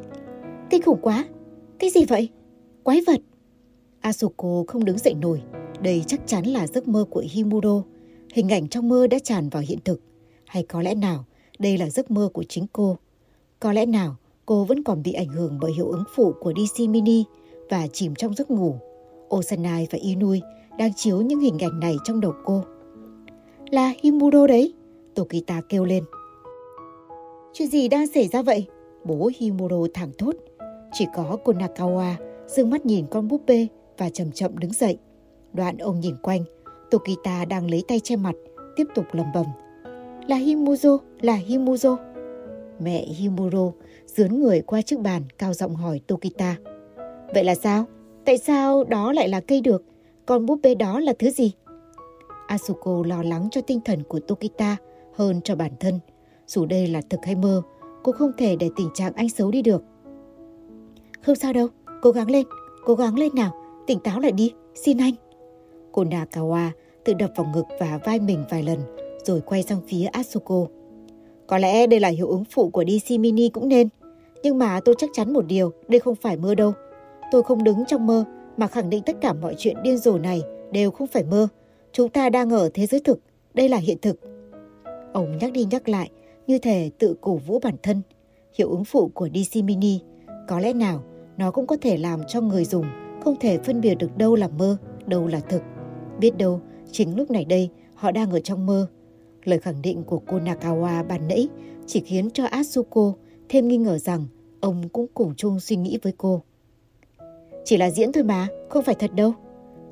kinh khủng quá, cái gì vậy? Quái vật! Asuko không đứng dậy nổi, đây chắc chắn là giấc mơ của Himuro. Hình ảnh trong mơ đã tràn vào hiện thực. Hay có lẽ nào đây là giấc mơ của chính cô? Có lẽ nào cô vẫn còn bị ảnh hưởng bởi hiệu ứng phụ của DC Mini và chìm trong giấc ngủ. Osanai và Inui đang chiếu những hình ảnh này trong đầu cô. Là Himuro đấy, Tokita kêu lên. Chuyện gì đang xảy ra vậy? Bố Himuro thẳng thốt. Chỉ có Konakawa dương mắt nhìn con búp bê và chậm chậm đứng dậy. Đoạn ông nhìn quanh, Tokita đang lấy tay che mặt, tiếp tục lầm bầm. Là Himuzo, là Himuzo. Mẹ Himuro dướn người qua chiếc bàn cao giọng hỏi Tokita. Vậy là sao? Tại sao đó lại là cây được? Còn búp bê đó là thứ gì? Asuko lo lắng cho tinh thần của Tokita hơn cho bản thân. Dù đây là thực hay mơ, cô không thể để tình trạng anh xấu đi được. Không sao đâu, cố gắng lên, cố gắng lên nào, tỉnh táo lại đi, xin anh. Cô Nakawa tự đập vào ngực và vai mình vài lần rồi quay sang phía Asuko. Có lẽ đây là hiệu ứng phụ của DC Mini cũng nên. Nhưng mà tôi chắc chắn một điều, đây không phải mơ đâu. Tôi không đứng trong mơ mà khẳng định tất cả mọi chuyện điên rồ này đều không phải mơ. Chúng ta đang ở thế giới thực, đây là hiện thực. Ông nhắc đi nhắc lại, như thể tự cổ vũ bản thân. Hiệu ứng phụ của DC Mini, có lẽ nào nó cũng có thể làm cho người dùng không thể phân biệt được đâu là mơ, đâu là thực. Biết đâu, chính lúc này đây họ đang ở trong mơ. Lời khẳng định của cô Nakawa ban nãy chỉ khiến cho Asuko thêm nghi ngờ rằng ông cũng cùng chung suy nghĩ với cô. Chỉ là diễn thôi mà, không phải thật đâu.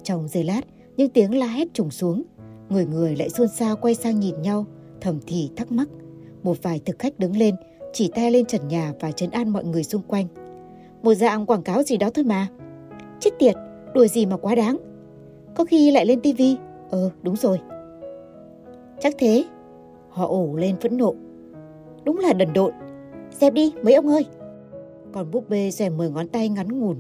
Trong giây lát, những tiếng la hét trùng xuống. Người người lại xôn xao quay sang nhìn nhau, thầm thì thắc mắc. Một vài thực khách đứng lên, chỉ tay lên trần nhà và trấn an mọi người xung quanh. Một dạng quảng cáo gì đó thôi mà. Chết tiệt, đùa gì mà quá đáng. Có khi lại lên tivi. Ờ, đúng rồi. Chắc thế. Họ ổ lên phẫn nộ. Đúng là đần độn. Dẹp đi, mấy ông ơi. Còn búp bê xòe mười ngón tay ngắn ngủn.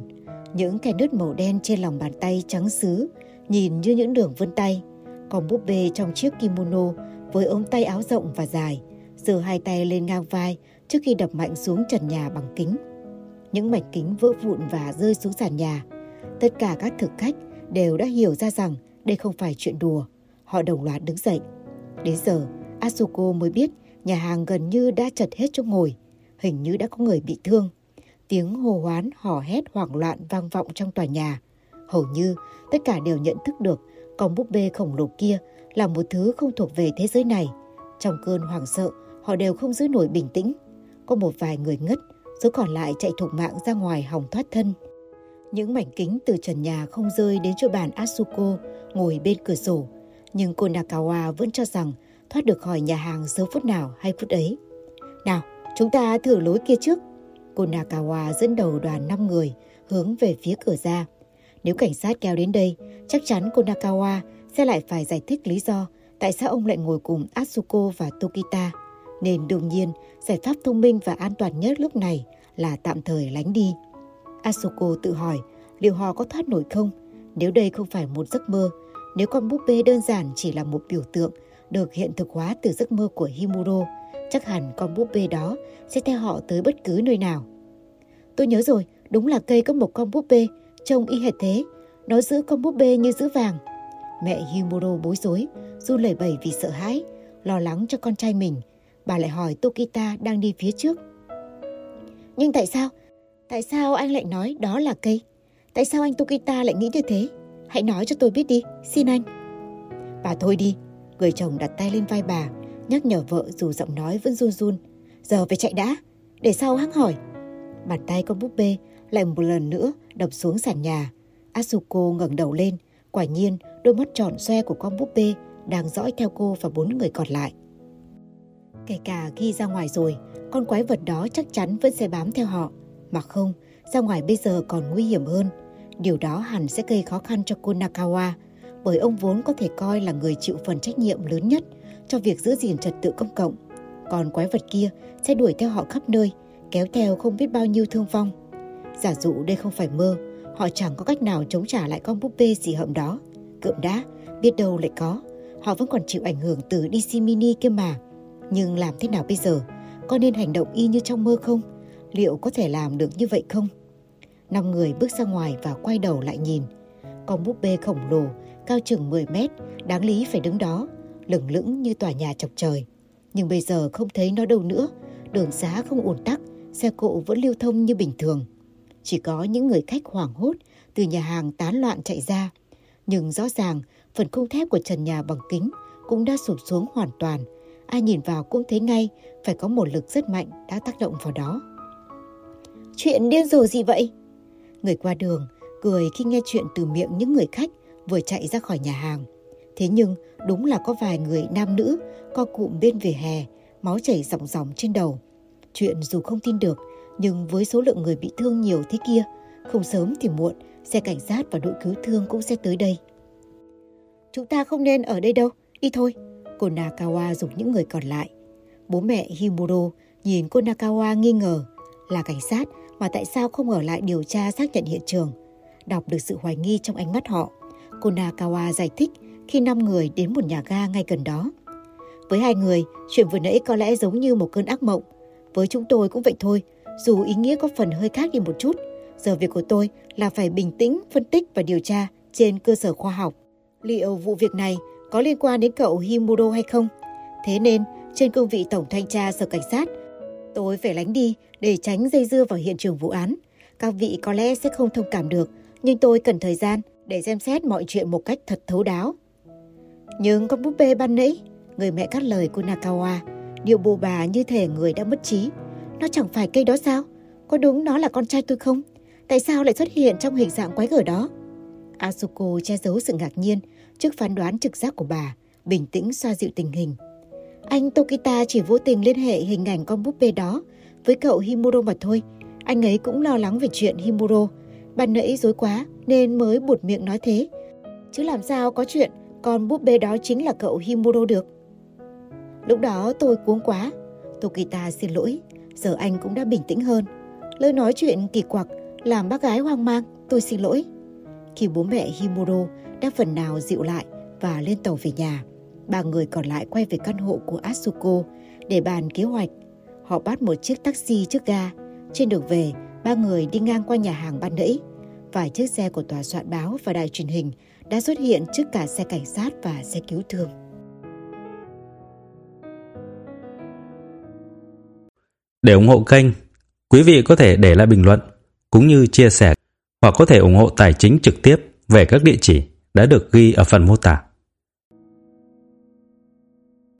Những kẻ nứt màu đen trên lòng bàn tay trắng xứ, nhìn như những đường vân tay. Còn búp bê trong chiếc kimono với ống tay áo rộng và dài, giơ hai tay lên ngang vai trước khi đập mạnh xuống trần nhà bằng kính. Những mảnh kính vỡ vụn và rơi xuống sàn nhà. Tất cả các thực khách đều đã hiểu ra rằng đây không phải chuyện đùa. Họ đồng loạt đứng dậy. Đến giờ, Asuko mới biết nhà hàng gần như đã chật hết chỗ ngồi. Hình như đã có người bị thương. Tiếng hô hoán, hò hét hoảng loạn vang vọng trong tòa nhà. Hầu như tất cả đều nhận thức được con búp bê khổng lồ kia là một thứ không thuộc về thế giới này. Trong cơn hoảng sợ, họ đều không giữ nổi bình tĩnh. Có một vài người ngất, số còn lại chạy thục mạng ra ngoài hòng thoát thân. Những mảnh kính từ trần nhà không rơi đến chỗ bàn Asuko ngồi bên cửa sổ, nhưng cô Nakawa vẫn cho rằng thoát được khỏi nhà hàng giờ phút nào hay phút ấy. Nào, chúng ta thử lối kia trước. Cô Nakawa dẫn đầu đoàn 5 người hướng về phía cửa ra. Nếu cảnh sát kéo đến đây, chắc chắn cô Nakawa sẽ lại phải giải thích lý do tại sao ông lại ngồi cùng Atsuko và Tokita. Nên đương nhiên, giải pháp thông minh và an toàn nhất lúc này là tạm thời lánh đi. Asuko tự hỏi liệu họ có thoát nổi không? Nếu đây không phải một giấc mơ, nếu con búp bê đơn giản chỉ là một biểu tượng được hiện thực hóa từ giấc mơ của Himuro, chắc hẳn con búp bê đó sẽ theo họ tới bất cứ nơi nào. Tôi nhớ rồi, đúng là cây có một con búp bê, trông y hệt thế. Nó giữ con búp bê như giữ vàng. Mẹ Himuro bối rối, run lẩy bẩy vì sợ hãi, lo lắng cho con trai mình. Bà lại hỏi Tokita đang đi phía trước. Nhưng tại sao? Tại sao anh lại nói đó là cây? Tại sao anh Tokita lại nghĩ như thế? Hãy nói cho tôi biết đi, xin anh. Bà thôi đi, người chồng đặt tay lên vai bà, nhắc nhở vợ dù giọng nói vẫn run run. Giờ phải chạy đã, để sau hăng hỏi. Bàn tay con búp bê lại một lần nữa đập xuống sàn nhà. Asuko ngẩng đầu lên, quả nhiên đôi mắt tròn xoe của con búp bê đang dõi theo cô và bốn người còn lại. Kể cả khi ra ngoài rồi, con quái vật đó chắc chắn vẫn sẽ bám theo họ. Mà không, ra ngoài bây giờ còn nguy hiểm hơn. Điều đó hẳn sẽ gây khó khăn cho Kunakawa, bởi ông vốn có thể coi là người chịu phần trách nhiệm lớn nhất cho việc giữ gìn trật tự công cộng. Còn quái vật kia sẽ đuổi theo họ khắp nơi, kéo theo không biết bao nhiêu thương vong. Giả dụ đây không phải mơ, họ chẳng có cách nào chống trả lại con búp bê gì hậm đó. Cượm đã, biết đâu lại có. Họ vẫn còn chịu ảnh hưởng từ DC Mini kia mà. Nhưng làm thế nào bây giờ? Có nên hành động y như trong mơ không? Liệu có thể làm được như vậy không? Năm người bước ra ngoài và quay đầu lại nhìn. Con búp bê khổng lồ, cao chừng 10 mét, đáng lý phải đứng đó, lửng lững như tòa nhà chọc trời. Nhưng bây giờ không thấy nó đâu nữa, đường xá không ủn tắc, xe cộ vẫn lưu thông như bình thường. Chỉ có những người khách hoảng hốt từ nhà hàng tán loạn chạy ra. Nhưng rõ ràng, phần khung thép của trần nhà bằng kính cũng đã sụp xuống hoàn toàn. Ai nhìn vào cũng thấy ngay phải có một lực rất mạnh đã tác động vào đó. Chuyện điên rồ gì vậy? Người qua đường cười khi nghe chuyện từ miệng những người khách vừa chạy ra khỏi nhà hàng. Thế nhưng đúng là có vài người nam nữ co cụm bên vỉa hè, máu chảy ròng ròng trên đầu. Chuyện dù không tin được, nhưng với số lượng người bị thương nhiều thế kia, không sớm thì muộn, xe cảnh sát và đội cứu thương cũng sẽ tới đây. Chúng ta không nên ở đây đâu, đi thôi. Cô Nakawa dục những người còn lại. Bố mẹ Himuro nhìn cô Nakawa nghi ngờ là cảnh sát mà tại sao không ở lại điều tra xác nhận hiện trường. Đọc được sự hoài nghi trong ánh mắt họ, cô Nakawa giải thích khi năm người đến một nhà ga ngay gần đó. Với hai người, chuyện vừa nãy có lẽ giống như một cơn ác mộng. Với chúng tôi cũng vậy thôi, dù ý nghĩa có phần hơi khác đi một chút. Giờ việc của tôi là phải bình tĩnh, phân tích và điều tra trên cơ sở khoa học. Liệu vụ việc này có liên quan đến cậu Himuro hay không? Thế nên, trên cương vị Tổng Thanh tra Sở Cảnh sát, tôi phải lánh đi để tránh dây dưa vào hiện trường vụ án. Các vị có lẽ sẽ không thông cảm được, nhưng tôi cần thời gian để xem xét mọi chuyện một cách thật thấu đáo. Nhưng con búp bê ban nãy, người mẹ cắt lời của Nakawa, điệu bồ bà như thể người đã mất trí. Nó chẳng phải cây đó sao? Có đúng nó là con trai tôi không? Tại sao lại xuất hiện trong hình dạng quái gở đó? Asuko che giấu sự ngạc nhiên trước phán đoán trực giác của bà, bình tĩnh xoa dịu tình hình. Anh Tokita chỉ vô tình liên hệ hình ảnh con búp bê đó với cậu Himuro mà thôi. Anh ấy cũng lo lắng về chuyện Himuro. Ban nãy dối quá nên mới buột miệng nói thế. Chứ làm sao có chuyện con búp bê đó chính là cậu Himuro được. Lúc đó tôi cuống quá. Tokita xin lỗi. Giờ anh cũng đã bình tĩnh hơn. Lời nói chuyện kỳ quặc làm bác gái hoang mang. Tôi xin lỗi. Khi bố mẹ Himuro đã phần nào dịu lại và lên tàu về nhà, ba người còn lại quay về căn hộ của Asuko để bàn kế hoạch. Họ bắt một chiếc taxi trước ga. Trên đường về, ba người đi ngang qua nhà hàng ban nãy. Vài chiếc xe của tòa soạn báo và đài truyền hình đã xuất hiện trước cả xe cảnh sát và xe cứu thương. Để ủng hộ kênh, quý vị có thể để lại bình luận cũng như chia sẻ hoặc có thể ủng hộ tài chính trực tiếp về các địa chỉ đã được ghi ở phần mô tả.